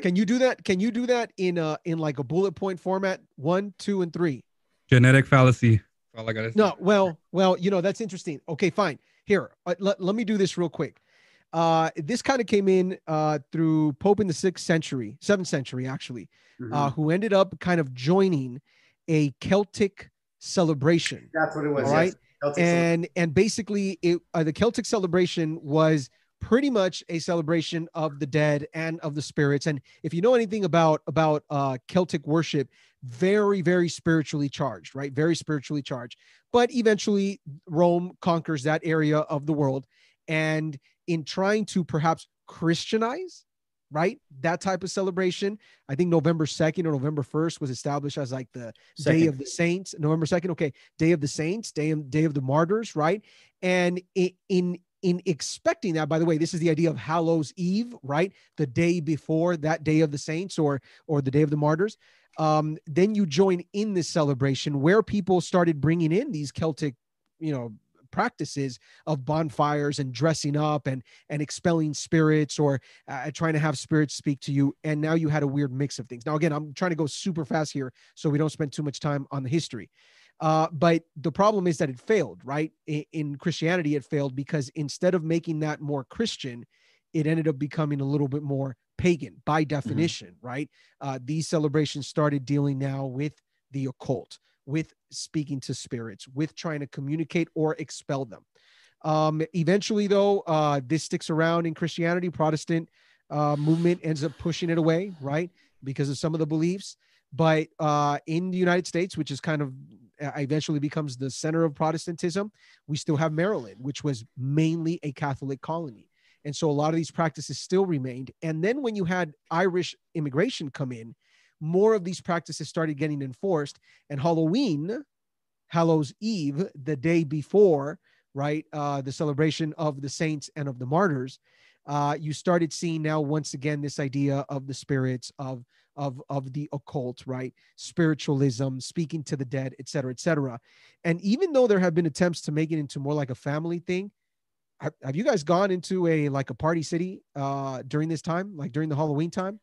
Can you do that? Can you do that in a in like a bullet point format? One, two, and three. genetic fallacy That's all I gotta say. No, well, well, you know, that's interesting. Okay, fine. Here, uh, let, let me do this real quick. Uh, this kind of came in uh, through Pope in the sixth century, seventh century, actually, Mm-hmm. uh, who ended up kind of joining a Celtic celebration. that's what it was all right. yes. And and basically, it uh, the Celtic celebration was pretty much a celebration of the dead and of the spirits. And if you know anything about about uh, Celtic worship, very very spiritually charged, right? Very spiritually charged. But eventually, Rome conquers that area of the world, and in trying to perhaps Christianize, right, that type of celebration, I think November second or November first was established as like the Day of the Saints, November 2nd. Okay. Day of the Saints, Day of, Day of the Martyrs, right? And i- in in expecting that, by the way, this is the idea of Hallows Eve, right? The day before that day of the saints or or the day of the martyrs. Um, then you join in this celebration where people started bringing in these Celtic, you know, practices of bonfires and dressing up and and expelling spirits or uh, trying to have spirits speak to you and now you had a weird mix of things now again i'm trying to go super fast here so we don't spend too much time on the history uh, but the problem is that it failed, right? In, in, Christianity, it failed because instead of making that more Christian, it ended up becoming a little bit more pagan by mm-hmm. definition, mm-hmm. right? Uh, these celebrations started dealing now with the occult, with speaking to spirits, with trying to communicate or expel them. Um, eventually, though, uh, this sticks around in Christianity. Protestant uh, movement ends up pushing it away, right, because of some of the beliefs. But uh, in the United States, which is kind of uh, eventually becomes the center of Protestantism, we still have Maryland, which was mainly a Catholic colony. And so a lot of these practices still remained. And then when you had Irish immigration come in, more of these practices started getting enforced. And Halloween, Hallows Eve, the day before, right, uh, the celebration of the saints and of the martyrs, uh, you started seeing now once again this idea of the spirits of of of the occult right? Spiritualism speaking to the dead etc cetera, etc cetera. and even though there have been attempts to make it into more like a family thing have, have you guys gone into a like a party city uh during this time like during the halloween time?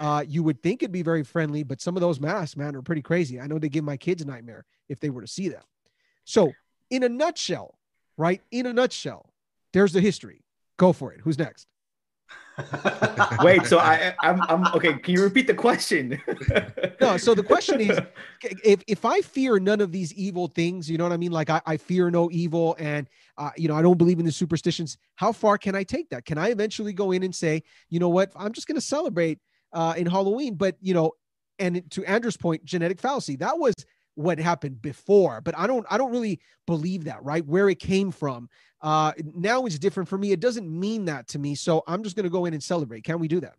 Uh you would think it'd be very friendly but some of those masks man are pretty crazy. I know they give my kids a nightmare if they were to see them. So in a nutshell right in a nutshell there's the history. Go for it. Who's next Wait, so I, I'm, I'm okay. Can you repeat the question? no. So the question is, if if I fear none of these evil things, you know what I mean? Like I, I fear no evil, and uh, you know I don't believe in the superstitions. How far can I take that? Can I eventually go in and say, you know what, I'm just going to celebrate uh, in Halloween, but you know, and to Andrew's point, genetic fallacy. That was what happened before but i don't i don't really believe that right where it came from uh now it's different for me it doesn't mean that to me so i'm just going to go in and celebrate can we do that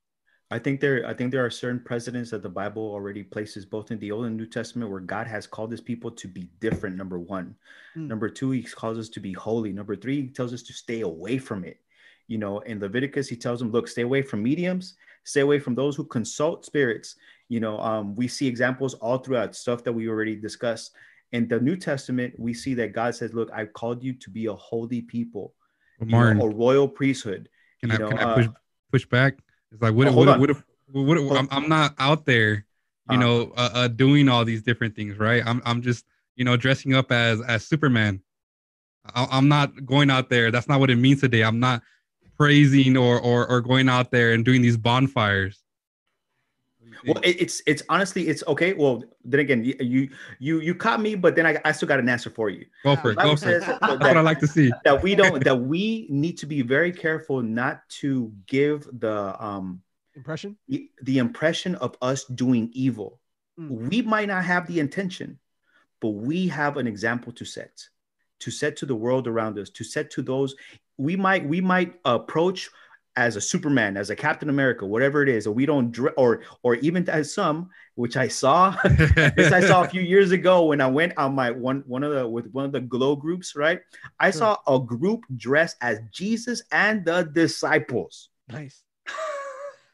I think there I think there are certain precedents that the Bible already places both in the Old and New Testament where God has called his people to be different number 1. Mm. Number 2 he calls us to be holy. Number 3 he tells us to stay away from it. You know, in Leviticus he tells them look, stay away from mediums, stay away from those who consult spirits you know, um, we see examples all throughout stuff that we already discussed. In the New Testament, we see that God says, "Look, I've called you to be a holy people, Martin, know, a royal priesthood." Can, I, know, can I, push uh, push back? It's like what? Oh, what, what, what, if, I'm, I'm not out there, you uh, know, uh, uh, doing all these different things, right? I'm I'm just you know dressing up as as Superman. I, I'm not going out there. That's not what it means today. I'm not praising or or or going out there and doing these bonfires well, it's it's honestly it's okay. Well, then again, you you you caught me, but then I, I still got an answer for you. Go for it. Go for it. That's what I like to see. That we don't that we need to be very careful not to give the um impression the, the impression of us doing evil. Mm. We might not have the intention, but we have an example to set, to set to the world around us, to set to those. We might we might approach as a Superman, as a Captain America, whatever it is, or we don't, dr- or or even as some, which I saw, this I saw a few years ago when I went on my one one of the with one of the glow groups, right? I saw a group dressed as Jesus and the disciples. Nice,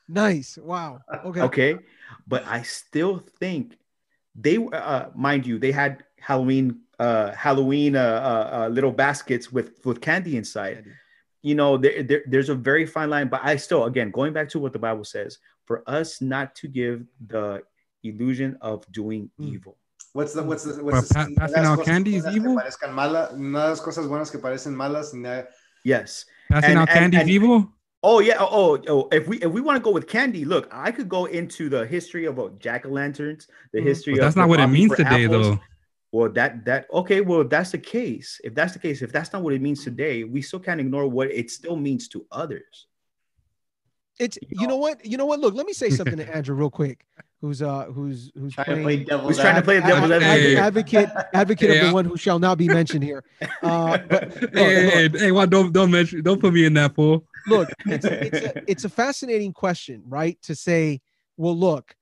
nice, wow. Okay, okay, but I still think they, uh, mind you, they had Halloween, uh, Halloween, uh, uh, uh little baskets with with candy inside. Candy you know, there, there, there's a very fine line, but I still, again, going back to what the Bible says, for us not to give the illusion of doing mm. evil. What's the what's the what's well, the, passing out candy is evil? Mala, cosas buenas que parecen malas. Yes. Passing and, out candy is evil. Oh yeah. Oh, oh, oh, if we if we want to go with candy, look, I could go into the history of uh, jack o' lanterns, the mm. history. But that's not what it means today, apples. though. Well, that that okay. Well, if that's the case, if that's the case, if that's not what it means today, we still can't ignore what it still means to others. It's you know, you know what you know what. Look, let me say something to Andrew real quick. Who's uh who's who's trying playing, to who's trying to play devil's advocate advocate, advocate yeah. of the one who shall not be mentioned here. Uh, but, look, hey, look, hey, hey, don't don't mention don't put me in that pool. Look, it's, it's, a, it's a fascinating question, right? To say, well, look,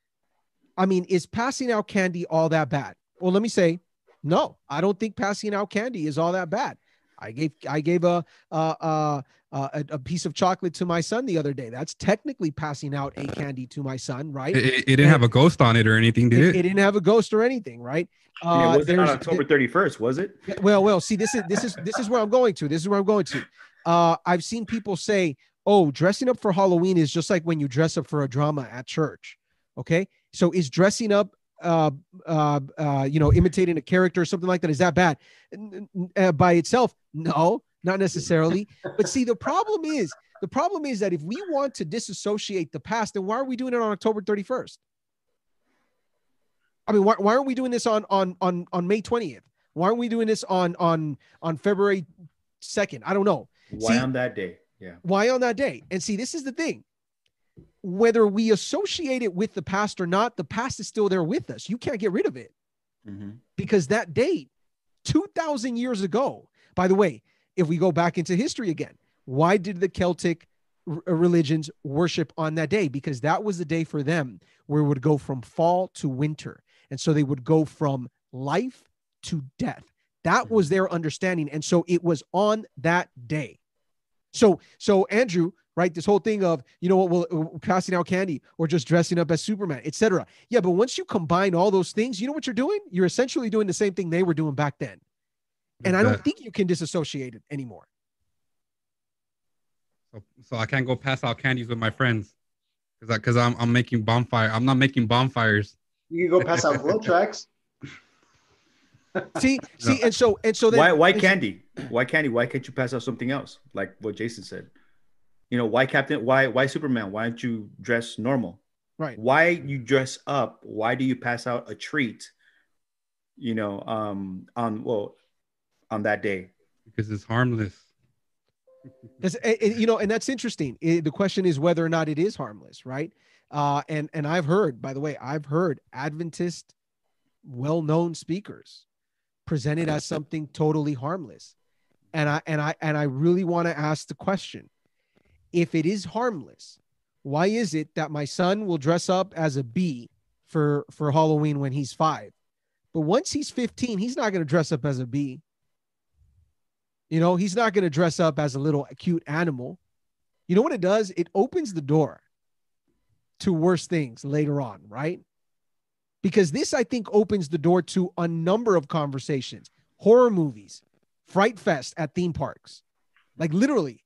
I mean, is passing out candy all that bad? Well, let me say no, I don't think passing out candy is all that bad. I gave I gave a a, a, a piece of chocolate to my son the other day. That's technically passing out a candy to my son, right? It, it didn't have a ghost on it or anything, did It, it? it didn't have a ghost or anything, right? Yeah, it wasn't on October 31st, was it? Well, well, see, this is this is this is where I'm going to. This is where I'm going to. Uh, I've seen people say, "Oh, dressing up for Halloween is just like when you dress up for a drama at church." Okay, so is dressing up, uh, uh, uh, you know, imitating a character or something like that, is that bad uh, by itself? No, not necessarily. but see, the problem is the problem is that if we want to disassociate the past, then why are we doing it on October 31st? I mean, why, why aren't we doing this on on on on May 20th? Why aren't we doing this on on on February 2nd? I don't know. Why See- on that day? Yeah. Why on that day? And see, this is the thing. Whether we associate it with the past or not, the past is still there with us. You can't get rid of it Mhm. because that date, 2000 years ago, by the way, if we go back into history again, why did the Celtic r- religions worship on that day? Because that was the day for them where it would go from fall to winter. And so they would go from life to death. That was their understanding. And so it was on that day. So, so Andrew, right? This whole thing of, you know what, well, uh, passing out candy or just dressing up as Superman, etc. Yeah, but once you combine all those things, you know what you're doing? You're essentially doing the same thing they were doing back then. And I don't think you can disassociate it anymore. so, so I can't go pass out candies with my friends because because I'm I'm making bonfire. I'm not making bonfires. You can go pass out glow tracks. See, see, and so and so then why why candy? Why candy? Why can't you pass out something else? Like what Jason said. You know, why Captain why why Superman? Why don't you dress normal? right? Why you dress up? Why do you pass out a treat? You know, um on well on that day. because it's harmless. That's, you know, and that's interesting. Eh, the question is whether or not it is harmless, right? Uh, and and I've heard, by the way, I've heard Adventist, well-known speakers presented as something totally harmless, and I and I and I really want to ask the question: If it is harmless, why is it that my son will dress up as a bee for for Halloween when he's five, but once he's fifteen, he's not going to dress up as a bee. You know, he's not going to dress up as a little cute animal. You know what it does? It opens the door to worse things later on, right? Because this, I think, opens the door to a number of conversations, horror movies, Fright Fest at theme parks. Like literally.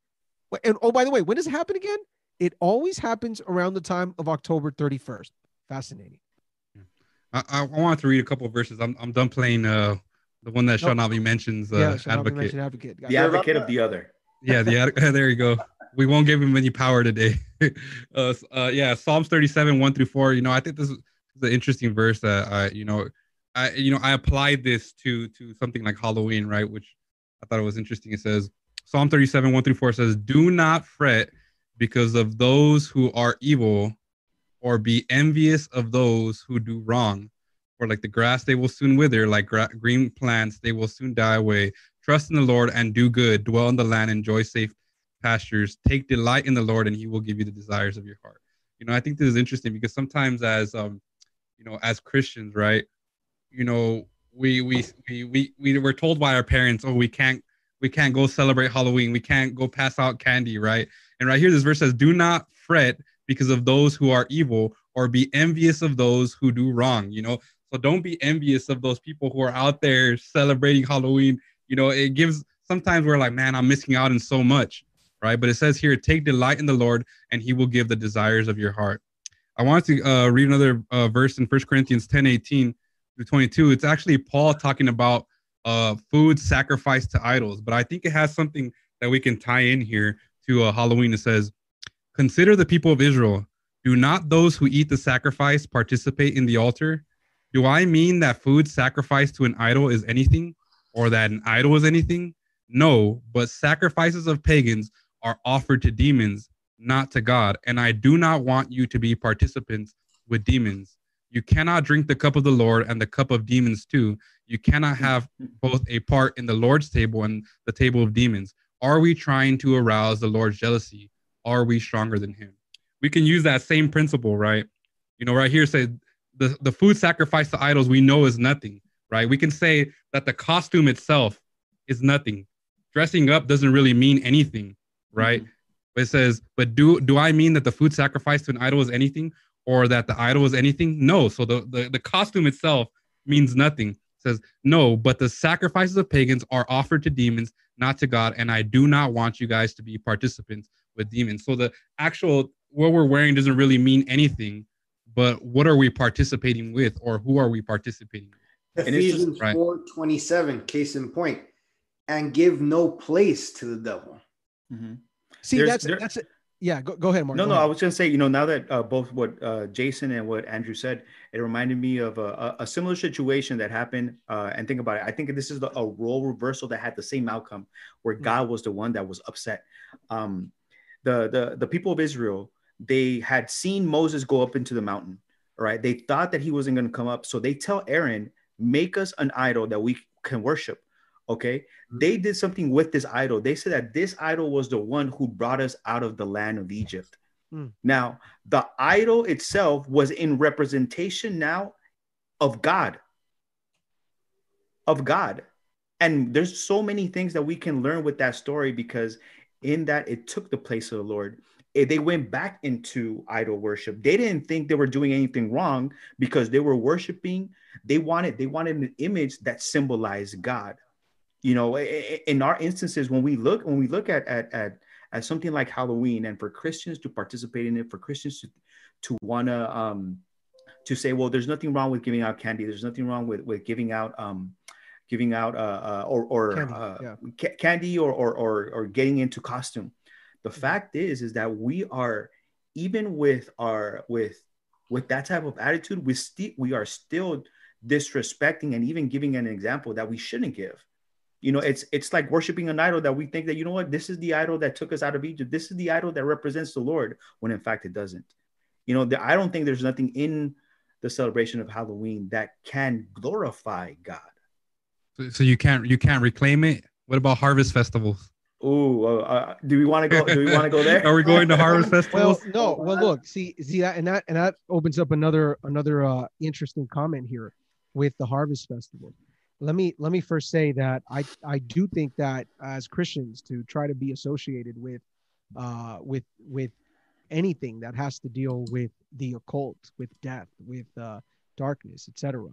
And oh, by the way, when does it happen again? It always happens around the time of October 31st. Fascinating. I, I I wanted to read a couple of verses. I'm I'm done playing uh the one that Nope. shall not be mentioned. Uh, yeah, shall not be advocate. mentioned advocate. The advocate of the other. yeah, the ad- there you go. We won't give him any power today. uh, uh, yeah, Psalms 37, 1 through 4. You know, I think this is an interesting verse that I, you know, I, you know, I applied this to to something like Halloween, right? Which I thought it was interesting. It says Psalm 37, 1 through 4 says, Do not fret because of those who are evil, or be envious of those who do wrong. For like the grass, they will soon wither, like gra- green plants, they will soon die away. Trust in the Lord and do good. Dwell in the land, enjoy safe pastures. Take delight in the Lord, and He will give you the desires of your heart. You know, I think this is interesting because sometimes, as um, you know, as Christians, right? You know, we we we we we were told by our parents, oh, we can't we can't go celebrate Halloween. We can't go pass out candy, right? And right here, this verse says, "Do not fret because of those who are evil, or be envious of those who do wrong." You know, so don't be envious of those people who are out there celebrating Halloween. You know, it gives sometimes we're like, man, I'm missing out on so much, right? But it says here, take delight in the Lord, and He will give the desires of your heart. I wanted to uh, read another uh, verse in First Corinthians 10 18 through 22. It's actually Paul talking about uh, food sacrificed to idols, but I think it has something that we can tie in here to uh, Halloween. It says, Consider the people of Israel. Do not those who eat the sacrifice participate in the altar? Do I mean that food sacrificed to an idol is anything, or that an idol is anything? No, but sacrifices of pagans are offered to demons, not to God. And I do not want you to be participants with demons. You cannot drink the cup of the Lord and the cup of demons too. You cannot have both a part in the Lord's table and the table of demons. Are we trying to arouse the Lord's jealousy? Are we stronger than him? We can use that same principle, right? You know, right here say the, the food sacrificed to idols we know is nothing, right? We can say that the costume itself is nothing. dressing up doesn't really mean anything, right? Mhm. It says, but do do I mean that the food sacrificed to an idol is anything, or that the idol is anything? No. So the the, the costume itself means nothing. It says no, but the sacrifices of pagans are offered to demons, not to God, and I do not want you guys to be participants with demons. So the actual what we're wearing doesn't really mean anything, but what are we participating with, or who are we participating? with? And it's Ephesians right. 4 27, case in point, and give no place to the devil. Mhm. See, There's- that's there- that's it. Yeah, go, go ahead, Mark. No, no, ahead. I was gonna say, you know, now that uh, both what uh, Jason and what Andrew said, it reminded me of a, a, similar situation that happened. Uh, and think about it. I think this is the, a role reversal that had the same outcome, where Mm. God was the one that was upset. Um, the the the people of Israel, they had seen Moses go up into the mountain. Right? They thought that he wasn't going to come up, so they tell Aaron, "Make us an idol that we can worship." Okay, they did something with this idol. They said that this idol was the one who brought us out of the land of Egypt. Mm. Now, the idol itself was in representation now of God. Of God. And there's so many things that we can learn with that story because in that it took the place of the Lord. Eh, They went back into idol worship. They didn't think they were doing anything wrong because they were worshiping. They wanted they wanted an image that symbolized God you know in our instances when we look when we look at at at, at something like halloween and for christians to participate in it for christians to to want to um to say well there's nothing wrong with giving out candy. There's nothing wrong with with giving out um giving out uh, uh or or Candy, uh, yeah. ca- candy or, or or or getting into costume. The fact is is that we are even with our with with that type of attitude we still we are still disrespecting and even giving an example that we shouldn't give you know it's it's like worshiping an idol that we think that you know what this is the idol that took us out of egypt this is the idol that represents the lord when in fact it doesn't you know the, i don't think there's nothing in the celebration of halloween that can glorify god So, so you can't you can't reclaim it. What about harvest festivals? oh uh, do we want to go do we want to go there Are we going to harvest well festivals? no well look see see that and that and that opens up another another uh interesting comment here with the harvest festival let me let me first say that i i do think that as christians to try to be associated with uh with with anything that has to deal with the occult with death with uh darkness etc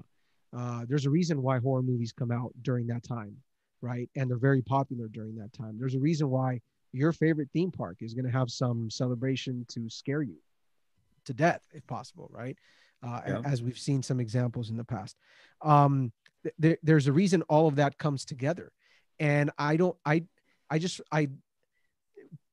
uh there's a reason why horror movies come out during that time right? And they're very popular during that time. There's a reason why your favorite theme park is going to have some celebration to scare you to death if possible right? Uh, Yeah. as we've seen some examples in the past. Um, there, there's a reason all of that comes together. And i don't i i just i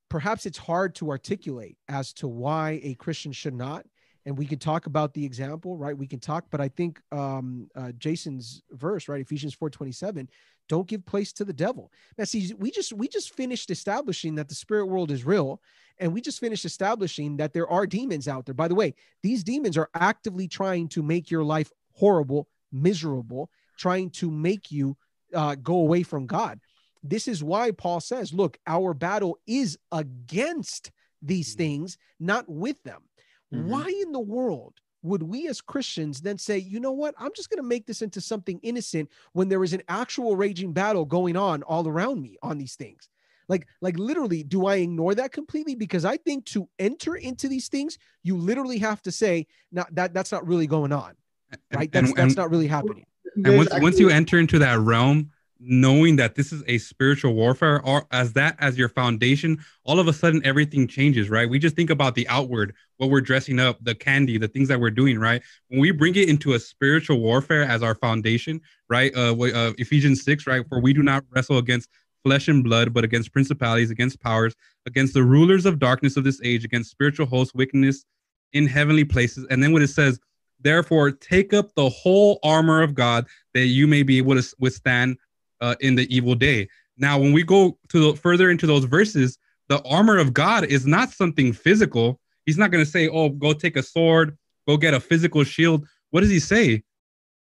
perhaps it's hard to articulate as to why a christian should not. And we could talk about the example right? We can talk but i think um, uh, jason's verse right? Ephesians 4.27 don't give place to the devil. Now see we just we just finished establishing that the spirit world is real and we just finished establishing that there are demons out there. By the way these demons are actively trying to make your life horrible miserable trying to make you uh, go away from god this is why paul says look our battle is against these Mhm. things not with them Mhm. why in the world would we as Christians then say, you know what, I'm just going to make this into something innocent when there is an actual raging battle going on all around me on these things? Like, like literally, do I ignore that completely? Because I think to enter into these things, you literally have to say, not that that's not really going on, And- right? and- That's that's not really happening. And once Guys, once you enter into that realm knowing that this is a spiritual warfare or as that as your foundation all of a sudden everything changes right? We just think about the outward what we're dressing up the candy the things that we're doing right? When we bring it into a spiritual warfare as our foundation right? Uh, uh ephesians 6 right? For we do not wrestle against flesh and blood but against principalities against powers against the rulers of darkness of this age against spiritual hosts wickedness in heavenly places. And then what it says Therefore, take up the whole armor of God that you may be able to withstand uh, in the evil day. Now, when we go to the, further into those verses, the armor of God is not something physical. He's not going to say, "Oh, go take a sword, go get a physical shield." What does he say?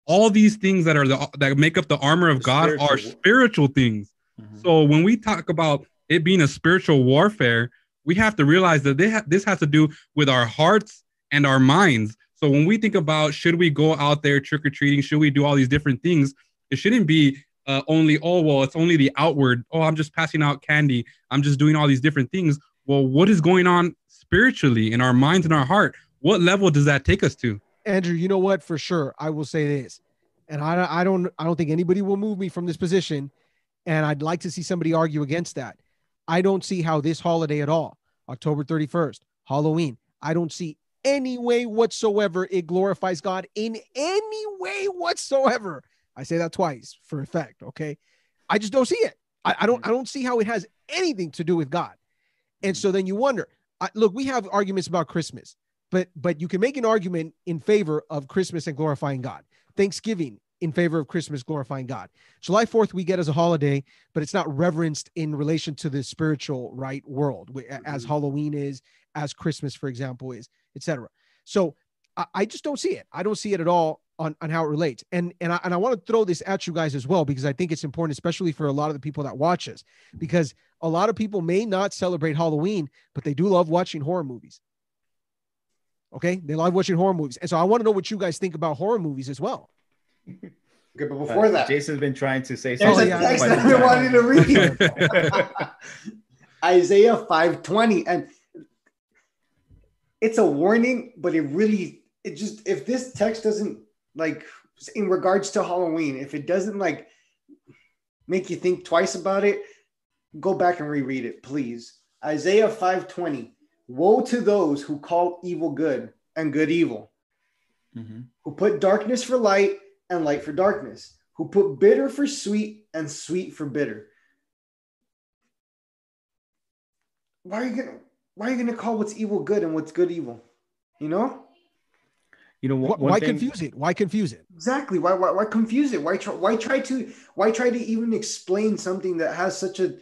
All these things that are the that make up the armor of The God are spiritual- spiritual things. Mhm. So when we talk about it being a spiritual warfare, we have to realize that they ha- this has to do with our hearts and our minds. So when we think about should we go out there trick or treating, should we do all these different things, it shouldn't be uh, only, oh, well, it's only the outward. Oh, I'm just passing out candy. I'm just doing all these different things. Well, what is going on spiritually in our minds and our heart? What level does that take us to? Andrew, you know what? For sure, I will say this, and I, I don't, I don't think anybody will move me from this position, and I'd like to see somebody argue against that. I don't see how this holiday at all, October 31st, Halloween, I don't see any way whatsoever it glorifies God in any way whatsoever. I say that twice for effect. Okay. I just don't see it. I, I don't I don't see how it has anything to do with God. And so then you wonder, I, look, we have arguments about Christmas, but but you can make an argument in favor of Christmas and glorifying God. Thanksgiving in favor of Christmas glorifying God. July 4th we get as a holiday, but it's not reverenced in relation to the spiritual right world as mm-hmm. Halloween is, as Christmas for example is, etc. So I, I just don't see it. I don't see it at all on, on how it relates. And and I, and I want to throw this at you guys as well because I think it's important, especially for a lot of the people that watch us, because a lot of people may not celebrate Halloween, but they do love watching horror movies. Okay, they love watching horror movies, and so I want to know what you guys think about horror movies as well. Okay, but before uh, that, Jason's been trying to say something. There's a text I've been wanting to read. Isaiah 520, and it's a warning, but it really, it just if this text doesn't like in regards to Halloween, if it doesn't like make you think twice about it, go back and reread it, please. Isaiah 520. Woe to those who call evil good and good evil, mm-hmm. who put darkness for light and light for darkness, who put bitter for sweet and sweet for bitter. Why are you gonna why are you gonna call what's evil good and what's good evil? You know? You know one why thing... confuse it? Why confuse it? Exactly. Why, why why confuse it? Why try why try to why try to even explain something that has such a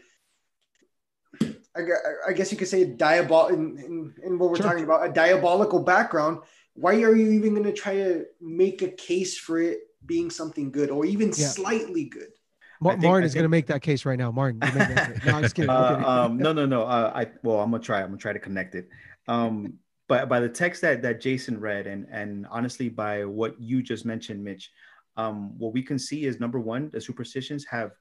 I, I guess you could say a diabol in, in, in what we're sure. talking about a diabolical background. Why are you even going to try to make a case for it being something good or even yeah. slightly good? Ma- think, Martin is going to make that case right now. Martin, no, I'm just kidding. Uh, um, no, no, no. Uh, I well, I'm gonna try. I'm gonna try to connect it. Um, by by the text that that Jason read, and and honestly by what you just mentioned, Mitch, um, what we can see is number one, the superstitions have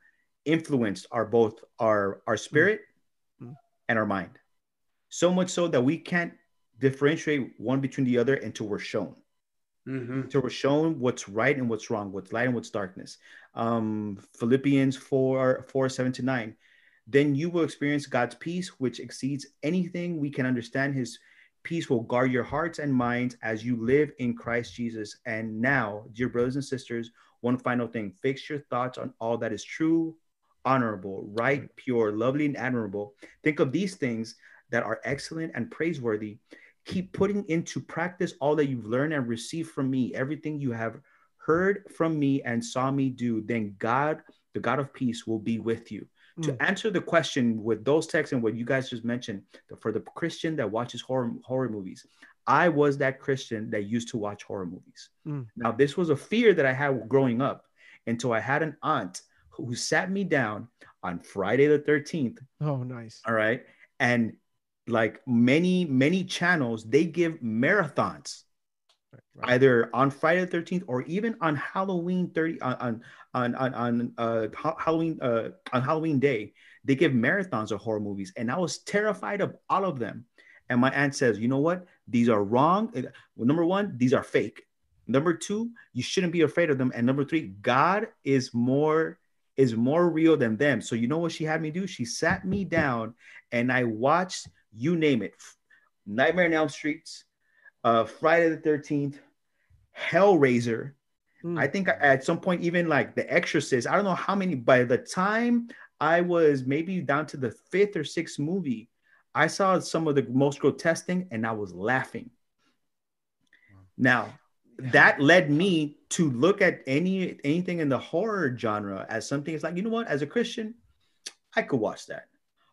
influenced our both our our spirit mm-hmm. and our mind, so much so that we can't differentiate one between the other until we're shown. Mm-hmm. So we're shown what's right and what's wrong, what's light and what's darkness. Um, Philippians 4, 4, 7 to 9. Then you will experience God's peace, which exceeds anything we can understand. His Peace will guard your hearts and minds as you live in Christ Jesus. And now, dear brothers and sisters, one final thing fix your thoughts on all that is true, honorable, right, pure, lovely, and admirable. Think of these things that are excellent and praiseworthy. Keep putting into practice all that you've learned and received from me, everything you have heard from me and saw me do. Then God, the God of peace, will be with you to mm. answer the question with those texts and what you guys just mentioned for the christian that watches horror horror movies i was that christian that used to watch horror movies mm. now this was a fear that i had growing up until i had an aunt who sat me down on friday the 13th oh nice all right and like many many channels they give marathons Right. either on Friday the 13th or even on Halloween 30 on on on, on uh, Halloween uh, on Halloween day. They give marathons of horror movies, and I was terrified of all of them. And my aunt says, "You know what? These are wrong. Well, number one, these are fake. Number two, you shouldn't be afraid of them. And number three, God is more is more real than them. So you know what she had me do? She sat me down, and I watched you name it, Nightmare on Elm Streets, uh, Friday the 13th, Hellraiser. Mm. I think at some point, even like The Exorcist, I don't know how many, by the time I was maybe down to the fifth or sixth movie, I saw some of the most grotesque thing and I was laughing. Now, that led me to look at any anything in the horror genre as something it's like, you know what, as a Christian, I could watch that.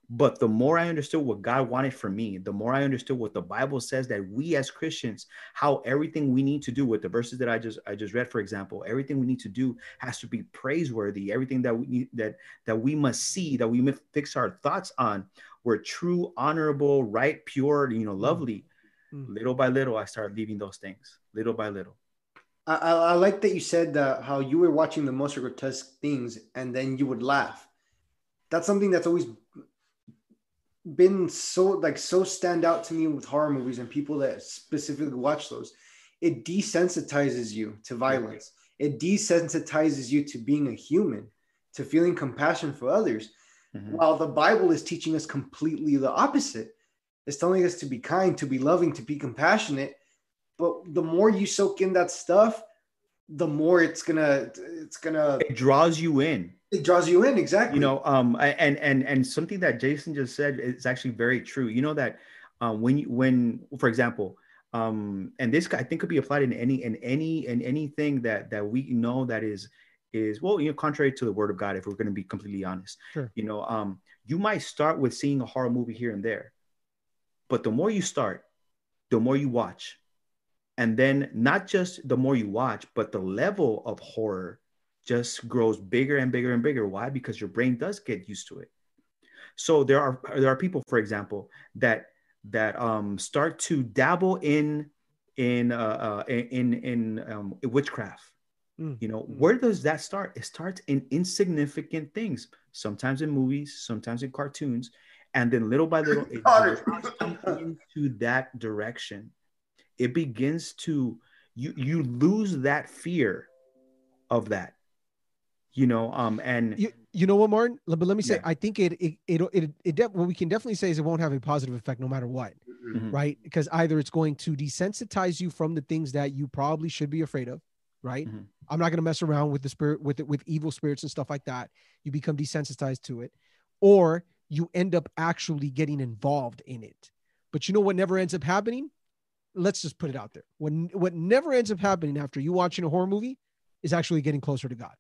But the more I understood what God wanted for me, the more I understood what the Bible says that we as Christians, how everything we need to do with the verses that I just I just read, for example, everything we need to do has to be praiseworthy. Everything that we need that that we must see, that we must fix our thoughts on, were true, honorable, right, pure, you know, mm. lovely. Mm-hmm. Little by little, I started leaving those things. Little by little. I, I, I like that you said that how you were watching the most grotesque things and then you would laugh. That's something that's always been so like so stand out to me with horror movies and people that specifically watch those. It desensitizes you to violence. It desensitizes you to being a human, to feeling compassion for others. Mm-hmm. While the Bible is teaching us completely the opposite. It's telling us to be kind, to be loving, to be compassionate. But the more you soak in that stuff, the more it's gonna it's gonna it draws you in it draws you in exactly. you know um and and and something that jason just said is actually very true. You know that um when you when for example um and this i think could be applied in any in any in anything that that we know that is is well you know contrary to the word of god if we're going to be completely honest. Sure. you know um you might start with seeing a horror movie here and there but the more you start the more you watch. And then not just the more you watch but the level of horror just grows bigger and bigger and bigger. Why? Because your brain does get used to it. So there are there are people for example that that um start to dabble in in uh, uh in in um, witchcraft. Mm. you know where does that start? It starts in insignificant things sometimes in movies sometimes in cartoons and then little by little it into that direction. It begins to you you lose that fear of that you know um and you, you know what martin but let me say yeah. i think it it it, it, it def- what we can definitely say is it won't have a positive effect no matter what mm-hmm. right because either it's going to desensitize you from the things that you probably should be afraid of right mm-hmm. i'm not going to mess around with the spirit with it with evil spirits and stuff like that you become desensitized to it or you end up actually getting involved in it but you know what never ends up happening let's just put it out there. When what never ends up happening after you watching a horror movie is actually getting closer to God.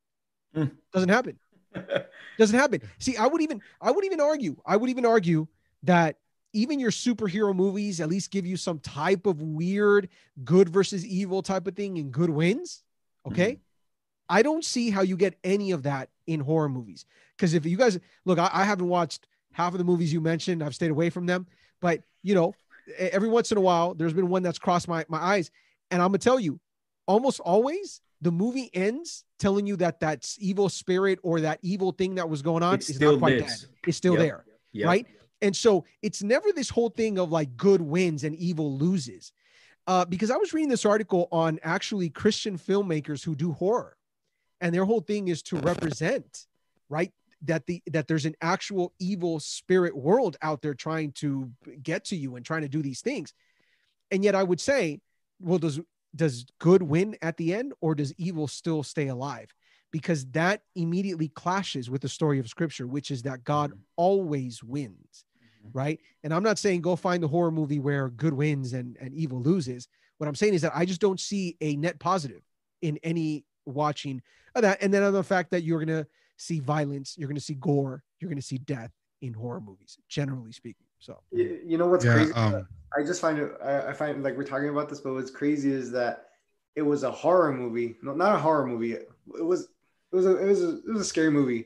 Mm. Doesn't happen. Doesn't happen. See, I would even I would even argue, I would even argue that even your superhero movies at least give you some type of weird good versus evil type of thing and good wins. Okay. Mm. I don't see how you get any of that in horror movies. Because if you guys look, I, I haven't watched half of the movies you mentioned, I've stayed away from them. But you know, every once in a while, there's been one that's crossed my, my eyes. And I'm gonna tell you, almost always the movie ends telling you that that evil spirit or that evil thing that was going on it's is not quite dead. It's still yep. there, yep. right? And so it's never this whole thing of like good wins and evil loses. Uh, because I was reading this article on actually Christian filmmakers who do horror, and their whole thing is to represent, right, that the that there's an actual evil spirit world out there trying to get to you and trying to do these things and yet i would say well does does good win at the end or does evil still stay alive because that immediately clashes with the story of scripture which is that god mm-hmm. always wins mm-hmm. right and i'm not saying go find the horror movie where good wins and, and evil loses what i'm saying is that i just don't see a net positive in any watching of that and then on the fact that you're going to see violence, you're going to see gore, you're going to see death in horror movies, generally speaking. So you, you know what's yeah, crazy? Um, I just find it. I, I, find like we're talking about this, but what's crazy is that it was a horror movie. No, not a horror movie. It was. It was a. It was a. It was a scary movie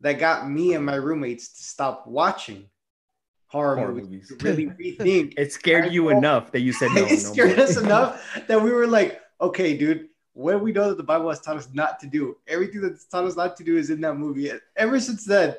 that got me and my roommates to stop watching horror, horror movies. movies. really rethink. it scared you enough that you said no. it scared us enough that we were like, okay, dude, what we know that the Bible has taught us not to do. Everything that's taught us not to do is in that movie. Ever since then,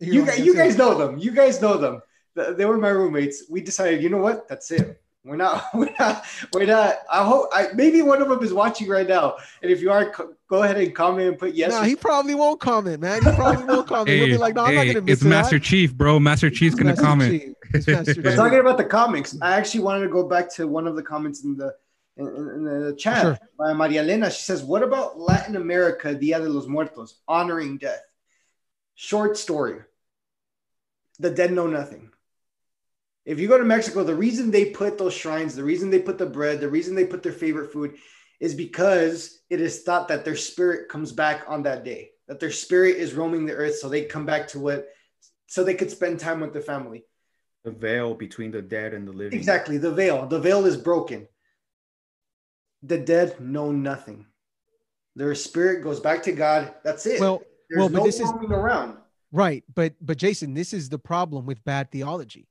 you, guys, you guys know them. You guys know them. They were my roommates. We decided, you know what? That's it. We're not. We're not. We're not. I hope. I, maybe one of them is watching right now. And if you are, go ahead and comment and put yes. No, he probably won't comment, man. He probably won't comment. hey, He'll be like, no, hey, I'm not gonna miss It's Master Chief, bro. Master Chief's gonna Master comment. Chief. Master Chief. talking about the comics, I actually wanted to go back to one of the comments in the in, in the chat sure. by Maria Elena. She says, What about Latin America, Dia de los Muertos, honoring death? Short story The dead know nothing. If you go to Mexico, the reason they put those shrines, the reason they put the bread, the reason they put their favorite food is because it is thought that their spirit comes back on that day, that their spirit is roaming the earth so they come back to what, so they could spend time with the family. The veil between the dead and the living. Exactly. The veil. The veil is broken the dead know nothing. Their spirit goes back to God. That's it. Well, There's well, but no this is around. Right, but but Jason, this is the problem with bad theology.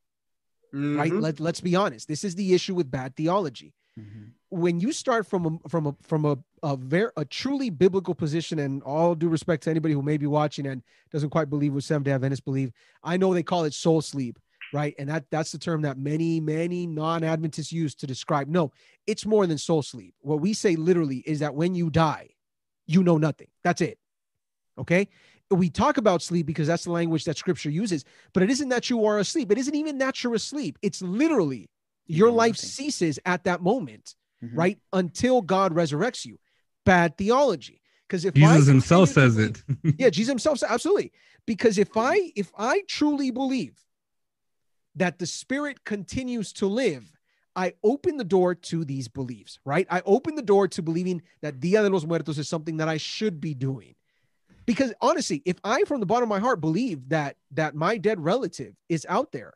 Mm-hmm. Right? Let, let's be honest. This is the issue with bad theology. Mhm. when you start from a from a from a a very a truly biblical position, and all due respect to anybody who may be watching and doesn't quite believe what Seventh Day Adventists believe, I know they call it soul sleep, right? And that that's the term that many many non-Adventists use to describe. No, it's more than soul sleep. What we say literally is that when you die, you know nothing. That's it. Okay. We talk about sleep because that's the language that Scripture uses, but it isn't that you are asleep. It isn't even that you're asleep. It's literally You your know life nothing. ceases at that moment Mhm. right? Until God resurrects you. Bad theology. Because if I Jesus himself says believe- it. yeah, Jesus himself said absolutely. Because if I if I truly believe that the spirit continues to live, I open the door to these beliefs, right? I open the door to believing that Dia de los Muertos is something that I should be doing. Because honestly, if I from the bottom of my heart believe that that my dead relative is out there,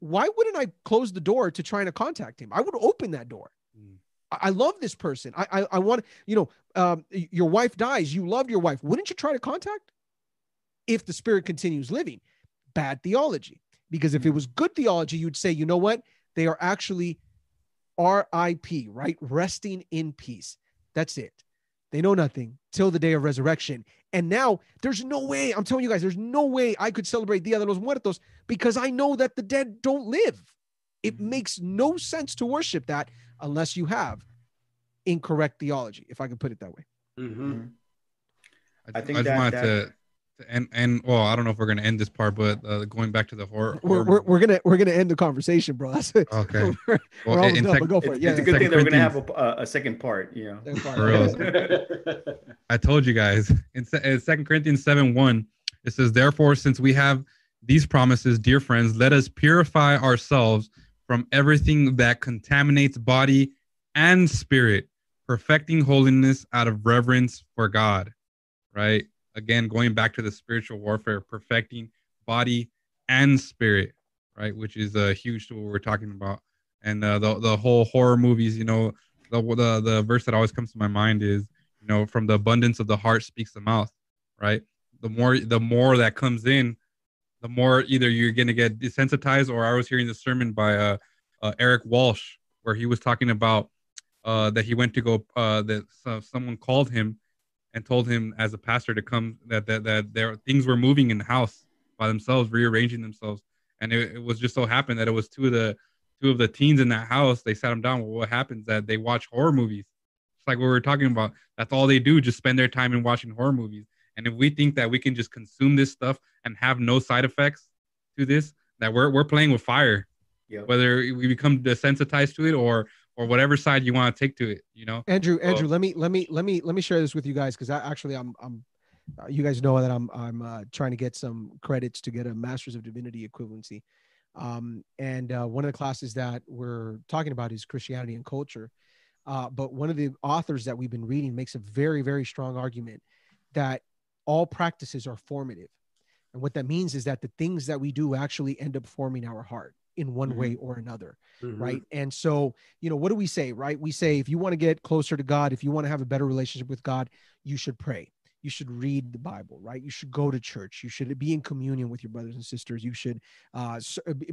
why wouldn't I close the door to trying to contact him? I would open that door. Mm. I, I love this person. I, I I want you know, um, your wife dies. You loved your wife. Wouldn't you try to contact? If the spirit continues living, bad theology. Because if it was good theology, you'd say, you know what? They are actually R.I.P. Right, resting in peace. That's it. They know nothing till the day of resurrection. And now there's no way, I'm telling you guys, there's no way I could celebrate Dia de los Muertos because I know that the dead don't live. It Mhm. makes no sense to worship that unless you have incorrect theology, if I can put it that way. Mm-hmm. Mhm. I, I think I just that- wanted that- to, to end, and well, I don't know if we're gonna end this part, but uh, going back to the horror. We're, we're, we're gonna we're gonna end the conversation, bro. That's. Okay. we're, Well, we're almost done, sec- but go for It's, it. Yeah, it's a yeah. good thing that we're gonna have a, a second part. You know. That's fine. For real. I told you guys in Second Corinthians 7 1, it says, Therefore, since we have these promises, dear friends, let us purify ourselves from everything that contaminates body and spirit, perfecting holiness out of reverence for God. Right? Again, going back to the spiritual warfare, perfecting body and spirit, right? Which is a huge to what we're talking about. And uh, the, the whole horror movies, you know, the, the, the verse that always comes to my mind is, you know from the abundance of the heart speaks the mouth right the more the more that comes in the more either you're going to get desensitized or i was hearing the sermon by uh, uh eric walsh where he was talking about uh that he went to go uh that so, someone called him and told him as a pastor to come that that, that there things were moving in the house by themselves rearranging themselves and it, it was just so happened that it was two of the two of the teens in that house they sat them down well, what happens that they watch horror movies it's like what we were talking about. That's all they do, just spend their time in watching horror movies. And if we think that we can just consume this stuff and have no side effects to this, that we're we're playing with fire. Yeah. Whether we become desensitized to it or or whatever side you want to take to it, you know. Andrew, Andrew, let me let me let me let me share this with you guys because I actually I'm I'm uh, you guys know that I'm I'm uh, trying to get some credits to get a Masters of Divinity equivalency, um, and uh, one of the classes that we're talking about is Christianity and culture. Uh, but one of the authors that we've been reading makes a very very strong argument that all practices are formative, and what that means is that the things that we do actually end up forming our heart in one Mhm. way or another Mm-hmm. right? And so you know what do we say right? We say if you want to get closer to god if you want to have a better relationship with god you should pray. You should read the bible right? You should go to church. You should be in communion with your brothers and sisters. You should uh,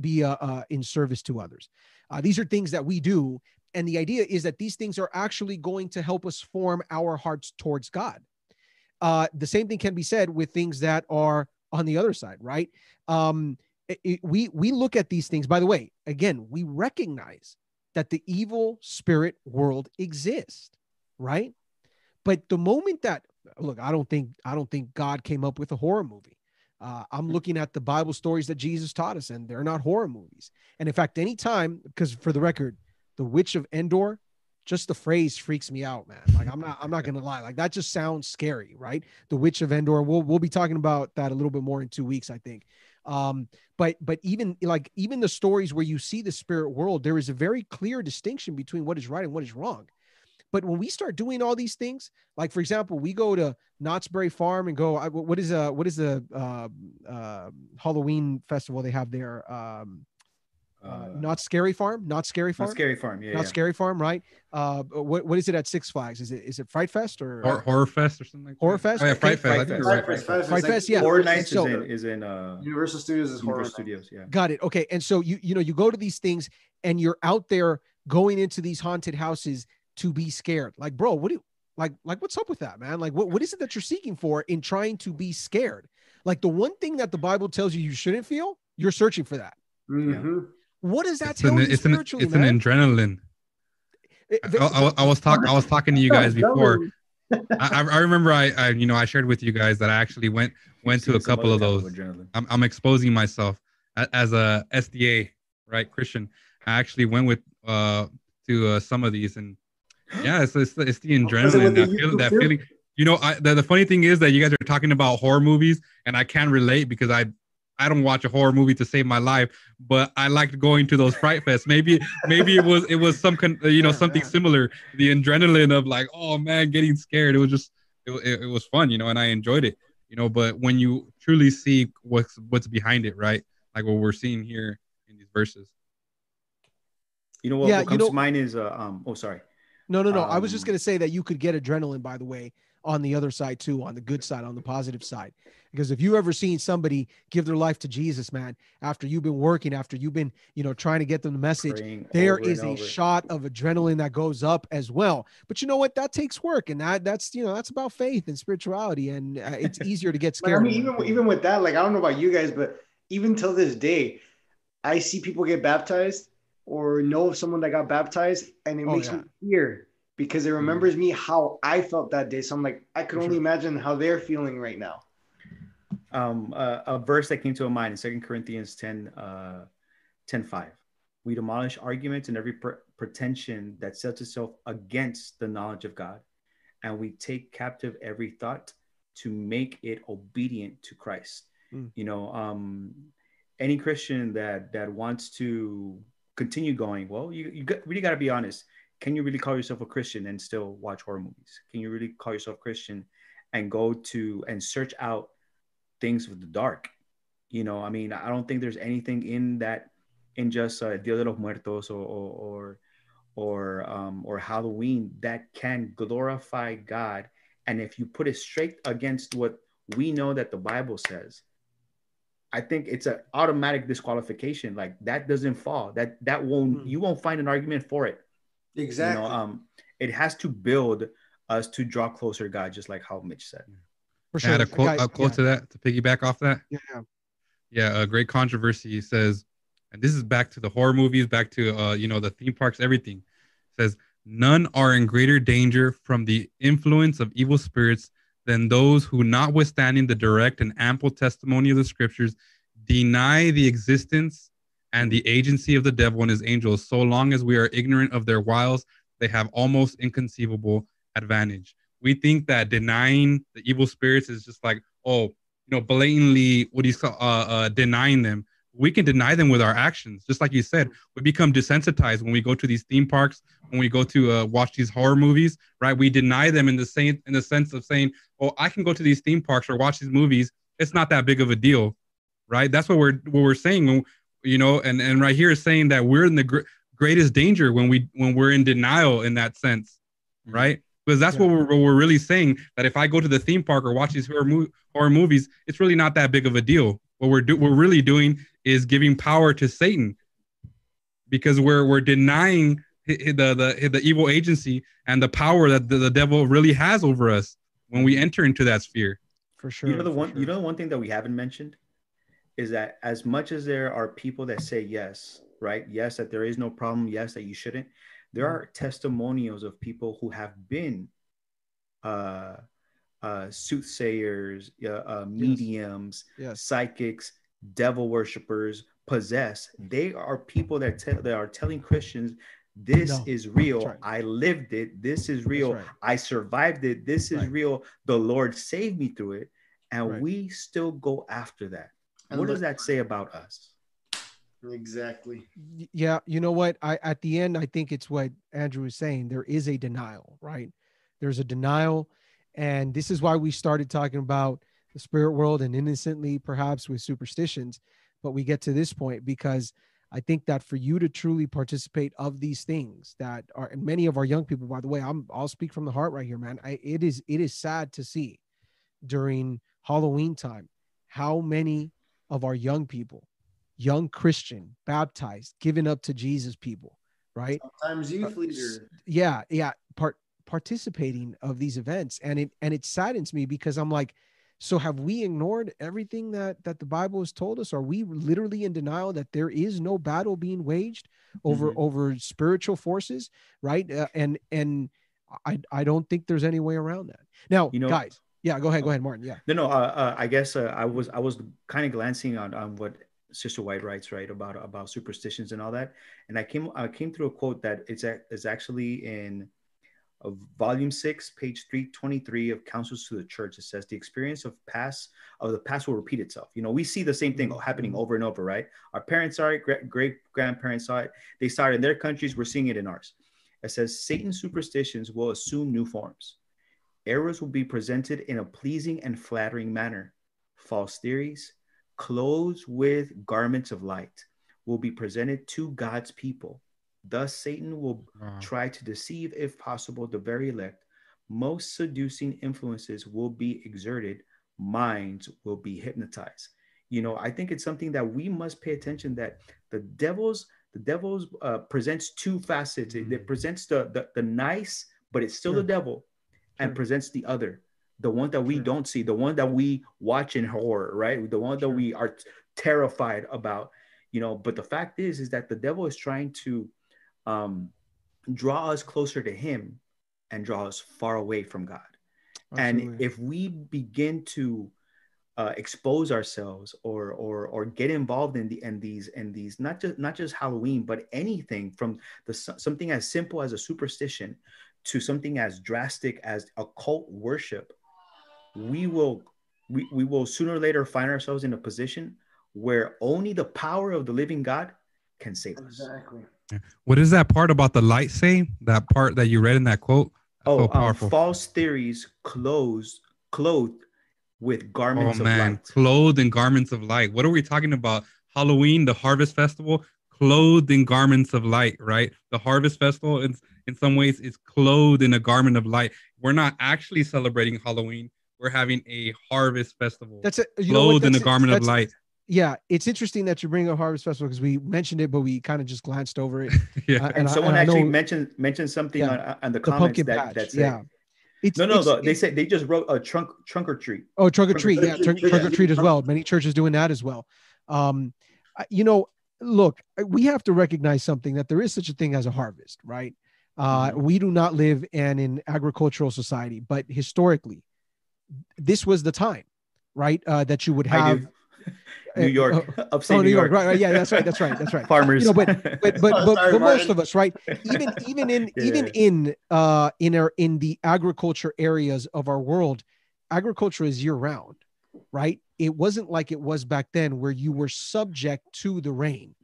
be uh, uh, in service to others. Uh, these are things that we do and the idea is that these things are actually going to help us form our hearts towards god. Uh, the same thing can be said with things that are on the other side right? Um, it- it- we we look at these things by the way again we recognize that the evil spirit world exists right? But the moment that look i don't think i don't think god came up with a horror movie. Uh, i'm looking at the bible stories that jesus taught us and they're not horror movies. And in fact anytime because for the record the witch of endor just the phrase freaks me out man. Like i'm not i'm not gonna lie. Like that just sounds scary right? The witch of endor we'll, we'll be talking about that a little bit more in two weeks i think um but but even like even the stories where you see the spirit world there is a very clear distinction between what is right and what is wrong. But when we start doing all these things like for example we go to knott's berry farm and go what is a what is the uh, uh halloween festival they have there? Um uh, Uh, Knott's Scary Farm Knott's Scary Farm Knott's Scary Farm. Yeah. not yeah. scary farm right uh what, what is it at six flags is it is it fright fest or Or horror fest or something like Horror. Fest? Oh, yeah, Okay, Fright Fest. I Fright think Fest. Fright Fest, Fright Fest, Fright Fest, yeah. Horror Universal Nights is in is in uh Universal Studios is horror. Universal Studios. Yeah. Got it. Okay. And so you you know you go to these things and you're out there going into these haunted houses to be scared. Like, bro, what do you like? Like, what's up with that, man? Like, what, what is it that you're seeking for in trying to be scared? Like, the one thing that the Bible tells you you shouldn't feel, you're searching for that. Mm-hmm. What does that It's tell an, you it's an, spiritually, it's an adrenaline. It- I, I, I was talking I was talking to you guys before. I, I I remember I, I you know I shared with you guys that I actually went went to a couple of those. type adrenaline. I'm, I'm exposing myself as a SDA right Christian. I actually went with uh to uh, some of these and yeah it's it's, it's the adrenaline that the feeling that feeling. You know I, the, the funny thing is that you guys are talking about horror movies and I can relate because I I don't watch a horror movie to save my life, but I liked going to those fright fests. Maybe maybe it was it was some con, you know Yeah, something yeah. similar. The adrenaline of like oh man getting scared. It was just it, it, it was fun, you know, and I enjoyed it, you know. But when you truly see what's what's behind it, right? Like what we're seeing here in these verses. You know what, Yeah, what you comes know- to mind is uh, um oh sorry. No, no, no. I was just Um, going to say that you could get adrenaline, by the way, on the other side too, on the good side, on the positive side. Because if you ever seen somebody give their life to Jesus, man, after you've been working, after you've been, you know, trying to get them the message, praying there is a over. shot of adrenaline that goes up as well. But you know what? That takes work, and that that's you know that's about faith and spirituality, and uh, it's easier to get Like, scared. I mean, even even with that, like I don't know about you guys, but even till this day, I see people get baptized or know of someone that got baptized, and it Oh, makes yeah. me fear because it remembers me how I felt that day. So I'm like, I could only imagine how they're feeling right now. um, uh, a verse that came to mind in Second Corinthians 10, uh, 10 5. We demolish arguments and every pre- pretension that sets itself against the knowledge of God, and we take captive every thought to make it obedient to Christ. Mm. You know, um, any Christian that that wants to continue going, well, you you got, really got to be honest. Can you really call yourself a Christian and still watch horror movies? Can you really call yourself Christian and go to and search out things with the dark. You know, I mean, I don't think there's anything in that in just uh, Dia de los Muertos or or or or, um, or Halloween that can glorify God. And if you put it straight against what we know that the Bible says, I think it's an automatic disqualification. Like that doesn't fall. That that won't Hmm. you won't find an argument for it. Exactly. You know, um, it has to build us to draw closer to God, just like how Mitch said. for I sure. had a quote, guy- a quote yeah, to that to piggyback off that. yeah, yeah. Yeah, a great controversy says, and this is back to the horror movies, back to uh, you know, the theme parks, everything. says none are in greater danger from the influence of evil spirits than those who, notwithstanding the direct and ample testimony of the scriptures, deny the existence and the agency of the devil and his angels. So long as we are ignorant of their wiles, they have almost inconceivable advantage. We think that denying the evil spirits is just like, oh, you know, blatantly what do you call uh, uh, denying them. We can deny them with our actions, just like you said. We become desensitized when we go to these theme parks, when we go to uh, watch these horror movies, right? We deny them in the same in the sense of saying, "Oh, I can go to these theme parks or watch these movies. It's not that big of a deal." right? That's what we're what we're saying. When, you know, and and right here is saying that we're in the gr- greatest danger when we when we're in denial in that sense, mm-hmm. right? Because that's what, we're, what we're really saying. That if I go to the theme park or watch these horror, mo- horror movies, it's really not that big of a deal. What we're do- we're really doing is giving power to Satan, because we're we're denying hi- hi- the the the evil agency and the power that the, the devil really has over us when we enter into that sphere. for sure. you know the one sure. you know the one thing that we haven't mentioned is that as much as there are people that say yes right yes that there is no problem yes that you shouldn't there Mm-hmm. are testimonials of people who have been uh uh soothsayers uh, uh mediums Yes. psychics devil worshippers possessed they are people that tell that are telling christians this No, is real right. i lived it this is real right. I survived it. This is Right. real. The Lord saved me through it. And we still go after that. And what does that say about us? Exactly. Yeah you know what? I at the end i think it's what andrew was saying. There is a denial right? There's a denial and this is why we started talking about the spirit world and innocently perhaps with superstitions. But we get to this point because i think that for you to truly participate of these things that are and many of our young people by the way i'm i'll speak from the heart right here man. I, it is it is sad to see during halloween time how many of our young people young Christian, baptized, given up to Jesus people, right? Sometimes youth Uh, leader. yeah yeah part participating of these events and it and it saddens me because i'm like so have we ignored everything that that the bible has told us are we literally in denial that there is no battle being waged over Mhm. over spiritual forces right uh, and and i i don't think there's any way around that now You know- guys yeah go ahead go ahead martin yeah No, no. Uh, uh, I guess uh, I was I was kind of glancing on, on what Sister White writes, right, about about superstitions and all that, and I came I came through a quote that it's a, is actually in uh, volume six, page three twenty three of Counsels to the Church. It says the experience of past of the past will repeat itself. You know, we see the same thing happening Mhm. over and over, right? Our parents saw it, great great grandparents saw it. They saw it in their countries. We're seeing it in ours. It says Satan's superstitions will assume new forms. Errors will be presented in a pleasing and flattering manner. False theories, clothed with garments of light, will be presented to God's people. Thus, Satan will Wow. try to deceive, if possible, the very elect. Most seducing influences will be exerted, minds will be hypnotized. You know, I think it's something that we must pay attention that the devil's the devil's uh, presents two facets. It, it presents the, the the nice, but it's still Sure. the devil, and presents the other, the one that we Sure. don't see, the one that we watch in horror, right? The one that we are terrified about, you know. But the fact is, is that the devil is trying to um, draw us closer to him and draw us far away from God. Absolutely. And if we begin to uh, expose ourselves or or or get involved in the in these and these not just not just Halloween, but anything from the something as simple as a superstition to something as drastic as occult worship, we will we, we will sooner or later find ourselves in a position where only the power of the living God can save us. Exactly. What is that part about the light say? That part that you read in that quote? That's Oh, so um, false theories clothed clothed with oh garments of man, light. clothed in garments of light. What are we talking about? Halloween, the Harvest Festival, clothed in garments of light, right? The Harvest Festival, in, in some ways, is clothed in a garment of light. We're not actually celebrating Halloween. We're having a Harvest Festival, that's it you know what? clothed in a That's it. garment of light. yeah it's interesting that you bring up harvest festival because we mentioned it but we kind of just glanced over it yeah. Uh, And, I- someone I actually know mentioned mentioned something Yeah. on, on the the comments pumpkin that, patch that said, yeah it's, no, no, it's- the, they it's- said they just wrote a trunk trunk or treat. Oh, trunk or treat, treat. yeah, trunk, Yeah. trunk or treat as well. Many churches doing that as well. Um, you know, look, we have to recognize something that there is such a thing as a harvest, right? Uh, Mhm. We do not live in an agricultural society, but historically, this was the time, right? Uh, that you would have. New York, upstate Oh, New York, right, right, yeah, that's right, that's right, that's right. Farmers, You know, but but but, but, Sorry, but most of us right even even in Yeah. even in uh in our in the agriculture areas of our world agriculture is year round right it wasn't like it was back then where you were subject to the rain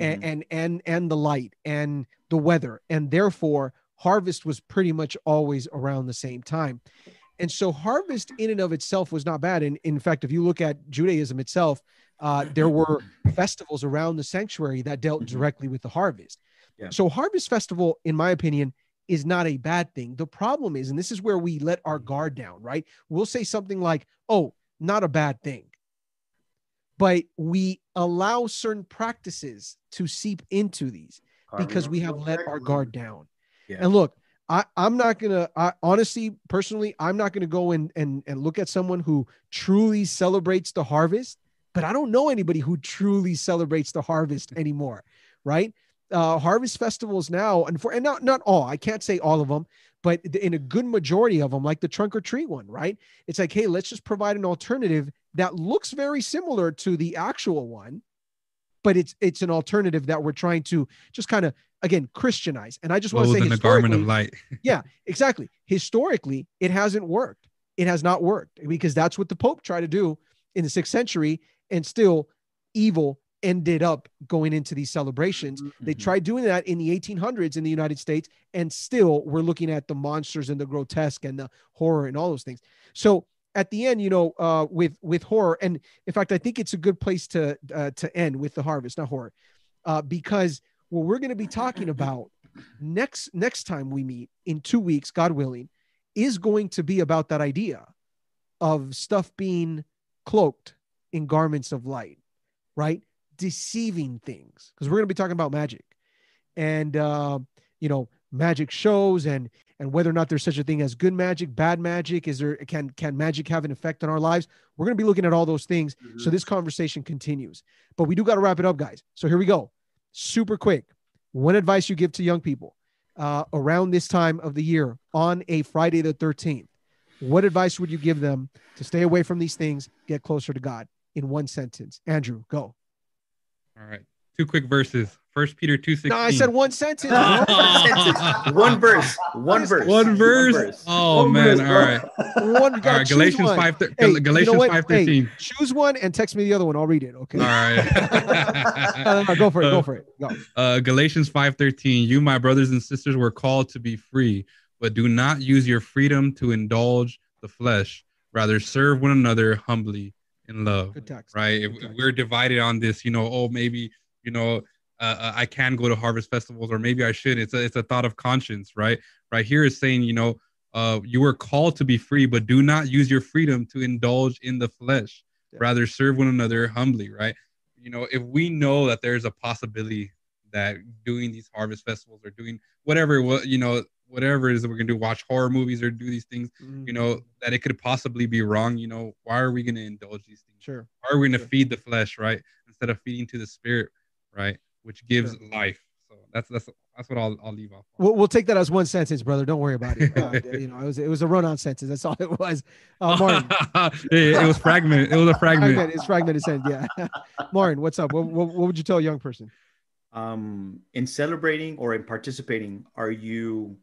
and, Mhm. and and and the light and the weather. And therefore harvest was pretty much always around the same time. And so harvest in and of itself was not bad. And in fact if you look at judaism itself uh, there were festivals around the sanctuary that dealt Mhm. directly with the harvest. Yeah. so harvest festival in my opinion is not a bad thing. The problem is and this is where we let our guard down right? We'll say something like oh not a bad thing but we allow certain practices to seep into these because we have let our guard down. Yeah. And look, I, I'm not gonna I honestly, personally, I'm not gonna go and and and look at someone who truly celebrates the harvest, but I don't know anybody who truly celebrates the harvest anymore, right? Uh, harvest festivals now, and for and not not all, I can't say all of them, but in a good majority of them, like the trunk or treat one, right? It's like, hey, let's just provide an alternative that looks very similar to the actual one, but it's it's an alternative that we're trying to just kind of again Christianize. And I just want to say in a garment of light. yeah, exactly. Historically, it hasn't worked. It has not worked because that's what the Pope tried to do in the sixth century, and still evil ended up going into these celebrations. They Mhm. tried doing that in the 1800s in the United States, and still we're looking at the monsters and the grotesque and the horror and all those things. So at the end, you know, uh, with with horror, and in fact, I think it's a good place to uh, to end with the harvest, not horror, uh, because what we're going to be talking about next next time we meet in two weeks, God willing, is going to be about that idea of stuff being cloaked in garments of light, right? Deceiving things, because we're going to be talking about magic. and uh, you know magic shows and and whether or not there's such a thing as good magic, bad magic. Is there can can magic have an effect on our lives? We're going to be looking at all those things. Mm-hmm. So this conversation continues, but we do got to wrap it up, guys. So here we go, super quick. One advice you give to young people uh, around this time of the year on a Friday the 13th. What advice would you give them to stay away from these things, get closer to God? In one sentence, Andrew, go. All right. Two quick verses. First Peter 2 16. No, I said one sentence. bro. one verse. One verse. One verse. Oh One man. verse, All bro. right. one, you All gotta right. choose Galatians one. 5 thir- Hey, you know Galatians what? 5 Hey, choose one and text me the other one. I'll read it. Okay. All right. No, right. no, no, go for it. Go for it. Go. uh, Galatians 5:13 You my brothers and sisters were called to be free but do not use your freedom to indulge the flesh rather serve one another humbly in love text. right? If, if we're divided on this you know oh maybe you know uh, uh, I can go to harvest festivals or maybe I should. It's a it's a thought of conscience right? Right here is saying you know uh, you were called to be free but do not use your freedom to indulge in the flesh. Yeah. rather serve one another humbly right? You know if we know that there's a possibility that doing these harvest festivals or doing whatever what you know whatever it is that we're gonna do watch horror movies or do these things you know that it could possibly be wrong you know why are we gonna indulge these things Sure. why are we gonna Sure. feed the flesh right instead of feeding to the spirit right which gives Sure. life so that's that's that's what i'll, I'll leave off We'll, we'll take that as one sentence, brother. Don't worry about it. Uh, you know, it was it was a run-on sentence. That's all it was. Uh, Martin, it, it was fragmented it was a fragment fragment. It's fragmented sentence. Yeah. Martin, what's up? What, what, what would you tell a young person? um in celebrating or in participating are you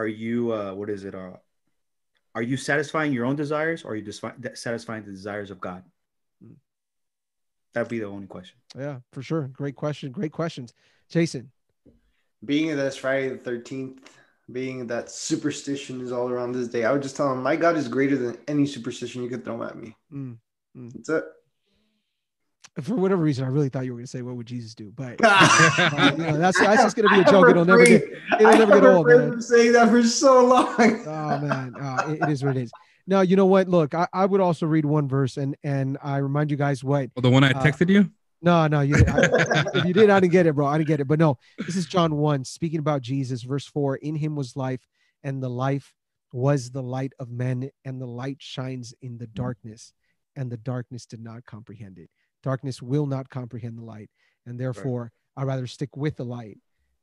are you uh what is it uh are you satisfying your own desires or are you just satisfying the desires of god Hmm. that'd be the only question Yeah, for sure. Great question. Great questions, Jason. being that it's Friday the 13th, being that superstition is all around this day, I would just tell him, My God is greater than any superstition you could throw at me. Mm, mm. That's it. For whatever reason, I really thought you were going to say, "What would Jesus do?" But uh, you know, that's that's just going to be a joke. It'll never get it'll never get old, man. Saying that for so long. oh man. Uh, it- it is what it is. Now you know what? Look I, I would also read one verse and and i remind you guys what well, the one i Uh, texted you? No no you I, if you did i didn't get it bro. I didn't get it. But no this is john 1 speaking about jesus. Verse 4 in him was life and the life was the light of men and the light shines in the darkness and the darkness did not comprehend it darkness will not comprehend the light and therefore i'd rather stick with the light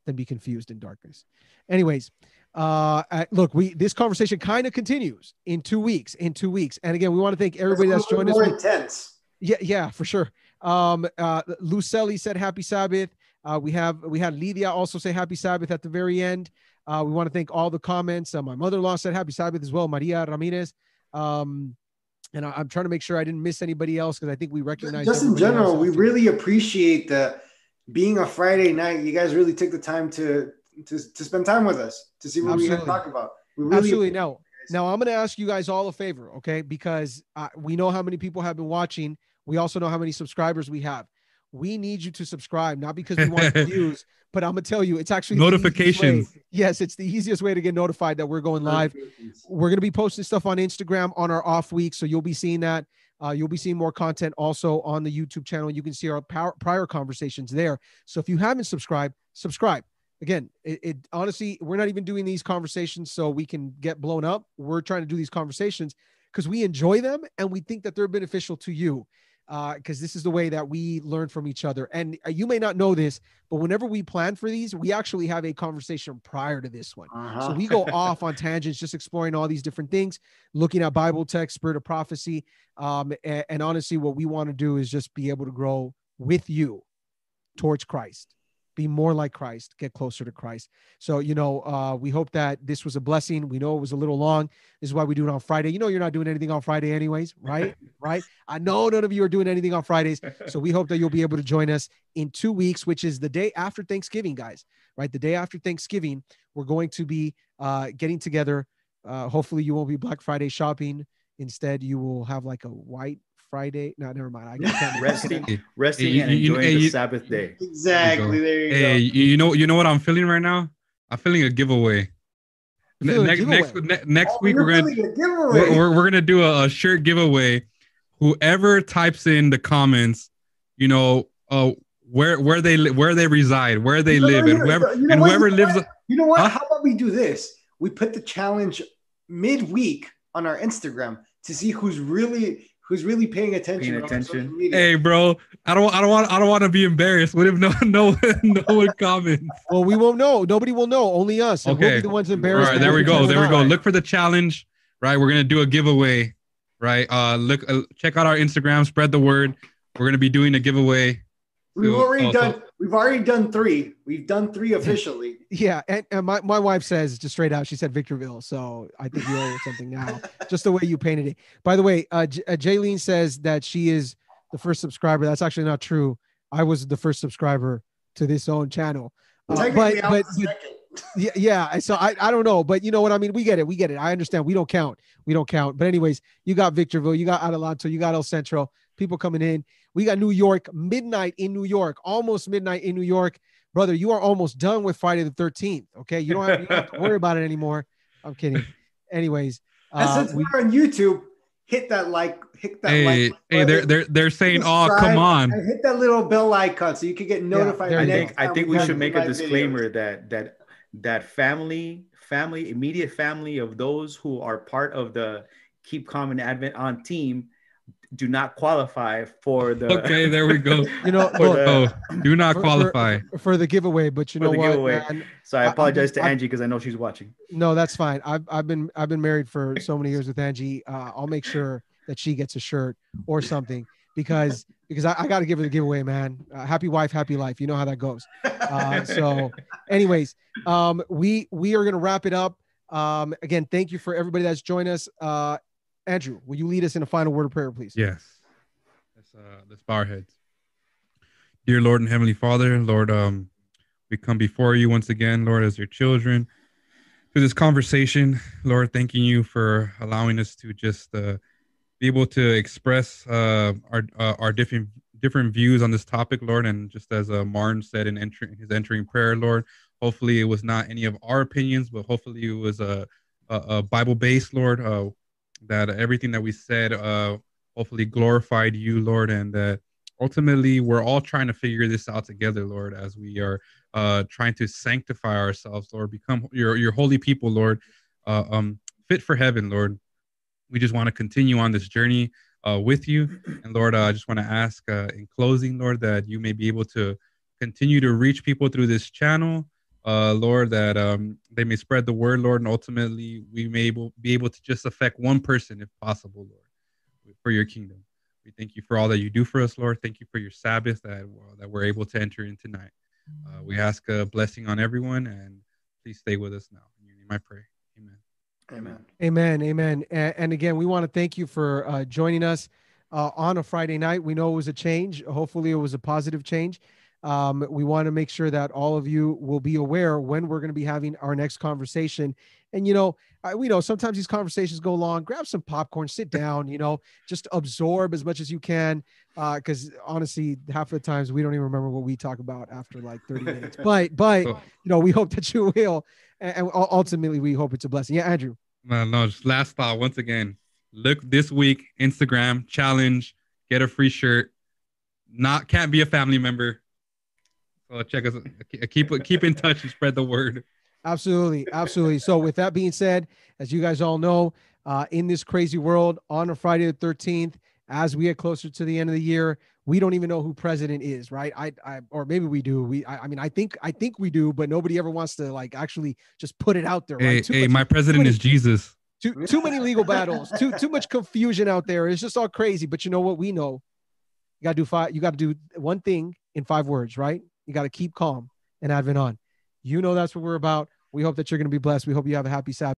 than be confused in darkness anyways uh uh, look we this conversation kind of continues in two weeks in two weeks and again we want to thank everybody that's joined us more intense. yeah, yeah, for sure. Um, uh, Lucelli said happy Sabbath. Uh, we have we had Lydia also say happy Sabbath at the very end. Uh, we want to thank all the comments. Uh, my mother-in-law said happy Sabbath as well, Maria Ramirez. Um, and I, am trying to make sure I didn't miss anybody else because I think we recognize Just in general, we really appreciate that being a Friday night, you guys really took the time to to, to spend time with us to see what Absolutely. going to talk about. We really Absolutely. Now, now I'm going to ask you guys all a favor, okay? Because uh, we know how many people have been watching. We also know how many subscribers we have. We need you to subscribe, not because we want views, but I'm gonna tell you, it's actually the easiest way- Notifications. Yes, it's the easiest way to get notified that we're going live. We're going to be posting stuff on Instagram on our off week, so you'll be seeing that. Uh, you'll be seeing more content also on the YouTube channel. You can see our power, prior conversations there. So if you haven't subscribed, subscribe. Again, it, it honestly, we're not even doing these conversations so we can get blown up. We're trying to do these conversations because we enjoy them and we think that they're beneficial to you. Because this is the way that we learn from each other. And uh, you may not know this, but whenever we plan for these, we actually have a conversation prior to this one. Uh-huh. So we go off on tangents, just exploring all these different things, looking at Bible text, spirit of prophecy. Um, and, and honestly, what we want to do is just be able to grow with you towards Christ, be more like Christ, get closer to Christ. So, you know, uh, we hope that this was a blessing. We know it was a little long. This is why we do it on Friday. You know, you're not doing anything on Friday, anyways, right? right? I know none of you are doing anything on Fridays. So we hope that you'll be able to join us in two weeks, which is the day after Thanksgiving, guys. Right, the day after Thanksgiving, we're going to be uh, getting together. Uh, hopefully, you won't be Black Friday shopping. Instead, you will have like a White Friday. No, never mind. I can't. resting resting you- and you- enjoying hey, the you- sabbath day exactly. There you go. Hey, you you know, you know what I'm feeling right now? I'm feeling a giveaway. Ne- a next next giveaway. ne- next go. week Oh, we're gonna doing a giveaway. we're, we're, we're gonna do a, a shirt giveaway. Whoever types in the comments, you know, uh, where where they li- where they reside, where they You know, live, you and whoever you know and what, whoever lives. what? You know what? Huh? How about we do this? We put the challenge midweek on our Instagram to see who's really who's really paying attention. Paying attention. Hey, bro, I don't I don't want I don't want to be embarrassed. What if no no no one comments? Well, we won't know. Nobody will know. Only us. And we'll Okay. be the ones embarrassed. right, there we go. There we not. go. Look for the challenge. Right, we're gonna do a giveaway. Right, uh, look, uh, check out our Instagram. Spread the word. We're gonna be doing a giveaway. We've already oh, so- done. We've already done three. We've done three officially. Yeah, and, and my, my wife says just straight out, she said Victorville. So I think you owe something now, just the way you painted it. By the way, uh, J- uh, Jaylene says that she is the first subscriber. That's actually not true. I was the first subscriber to this own channel. Uh, but I but, was but second. yeah, yeah. So I, I don't know, but you know what I mean. We get it. We get it. I understand. We don't count. We don't count. But anyways, you got Victorville, you got Adelanto, you got El Centro. People coming in. We got New York, midnight in New York, almost midnight in New York, brother. You are almost done with Friday the Thirteenth. Okay, you don't have, you don't have to worry about it anymore. I'm kidding. Anyways, And uh, since we, we're on YouTube, hit that like, hit that Hey, like. hey, they're they're they're saying, "Oh, come on." hit that little bell icon so you can get notified. there I think I think we have should make a disclaimer videos. that that that family family immediate family of those who are part of the Keep Calm and Advent on team do not qualify for the Okay, there we go. you know, For look, the- Oh, do not For- for- qualify. for the giveaway, but you For know the what, giveaway. man? So I I- apologize to I'm- Angie because I know she's watching. No, that's fine. I've I've been I've been married for so many years with Angie. Uh, I'll make sure that she gets a shirt or something because because I, I got to give her the giveaway, man. Uh, happy wife, happy life. You know how that goes. Uh, so, anyways, um, we we are gonna wrap it up. Um, again, thank you for everybody that's joined us. Uh, Andrew, will you lead us in a final word of prayer, please? Yes. Let's uh let's bow our heads. Dear Lord and Heavenly Father, Lord, um, we come before you once again, Lord, as your children. Through this conversation, Lord, thanking you for allowing us to just uh, be able to express uh, our uh, our different different views on this topic, Lord. And just as uh, Martin said in entering his entering prayer, Lord, hopefully it was not any of our opinions, but hopefully it was a, a, a Bible based, Lord. Uh, that everything that we said uh, hopefully glorified you, Lord, and that ultimately we're all trying to figure this out together, Lord, as we are uh, trying to sanctify ourselves, Lord, become your your holy people, Lord, uh, um, fit for heaven, Lord. We just want to continue on this journey uh, with you, and Lord, uh, I just want to ask uh, in closing, Lord, that you may be able to continue to reach people through this channel. Uh, Lord, that um, they may spread the word, Lord, and ultimately we may able, be able to just affect one person if possible, Lord, for your kingdom. We thank you for all that you do for us, Lord. Thank you for your Sabbath that, uh, that we're able to enter in tonight. Uh, we ask a blessing on everyone and please stay with us now. In your name I pray. Amen. Amen. Amen. Amen. And, and again, we want to thank you for uh, joining us uh, on a Friday night. We know it was a change. Hopefully, it was a positive change. Um, we want to make sure that all of you will be aware when we're going to be having our next conversation. And, you know, I, we know sometimes these conversations go long. Grab some popcorn, sit down, you know, just absorb as much as you can. Because honestly, half of the times we don't even remember what we talk about after like 30 minutes. But, but, you know, we hope that you will. And, and ultimately, we hope it's a blessing. Yeah, Andrew. no, no, just last thought once again. Look this week, Instagram challenge, get a free shirt. Not can't be a family member. So check us. Keep keep in touch and spread the word. Absolutely, absolutely. So, with that being said, as you guys all know, uh, in this crazy world, on a Friday the thirteenth, as we get closer to the end of the year, we don't even know who president is, right? I, I or maybe we do. We, I, I mean, I think, I think we do, but nobody ever wants to like actually just put it out there. Hey, Right? Hey, much- my president many- is Jesus. too, too many legal battles, too, too much confusion out there. It's just all crazy. But you know what? We know you got to do five. You got to do one thing in five words, right? You got to keep calm and Advent on. You know that's what we're about. We hope that you're going to be blessed. We hope you have a happy Sabbath.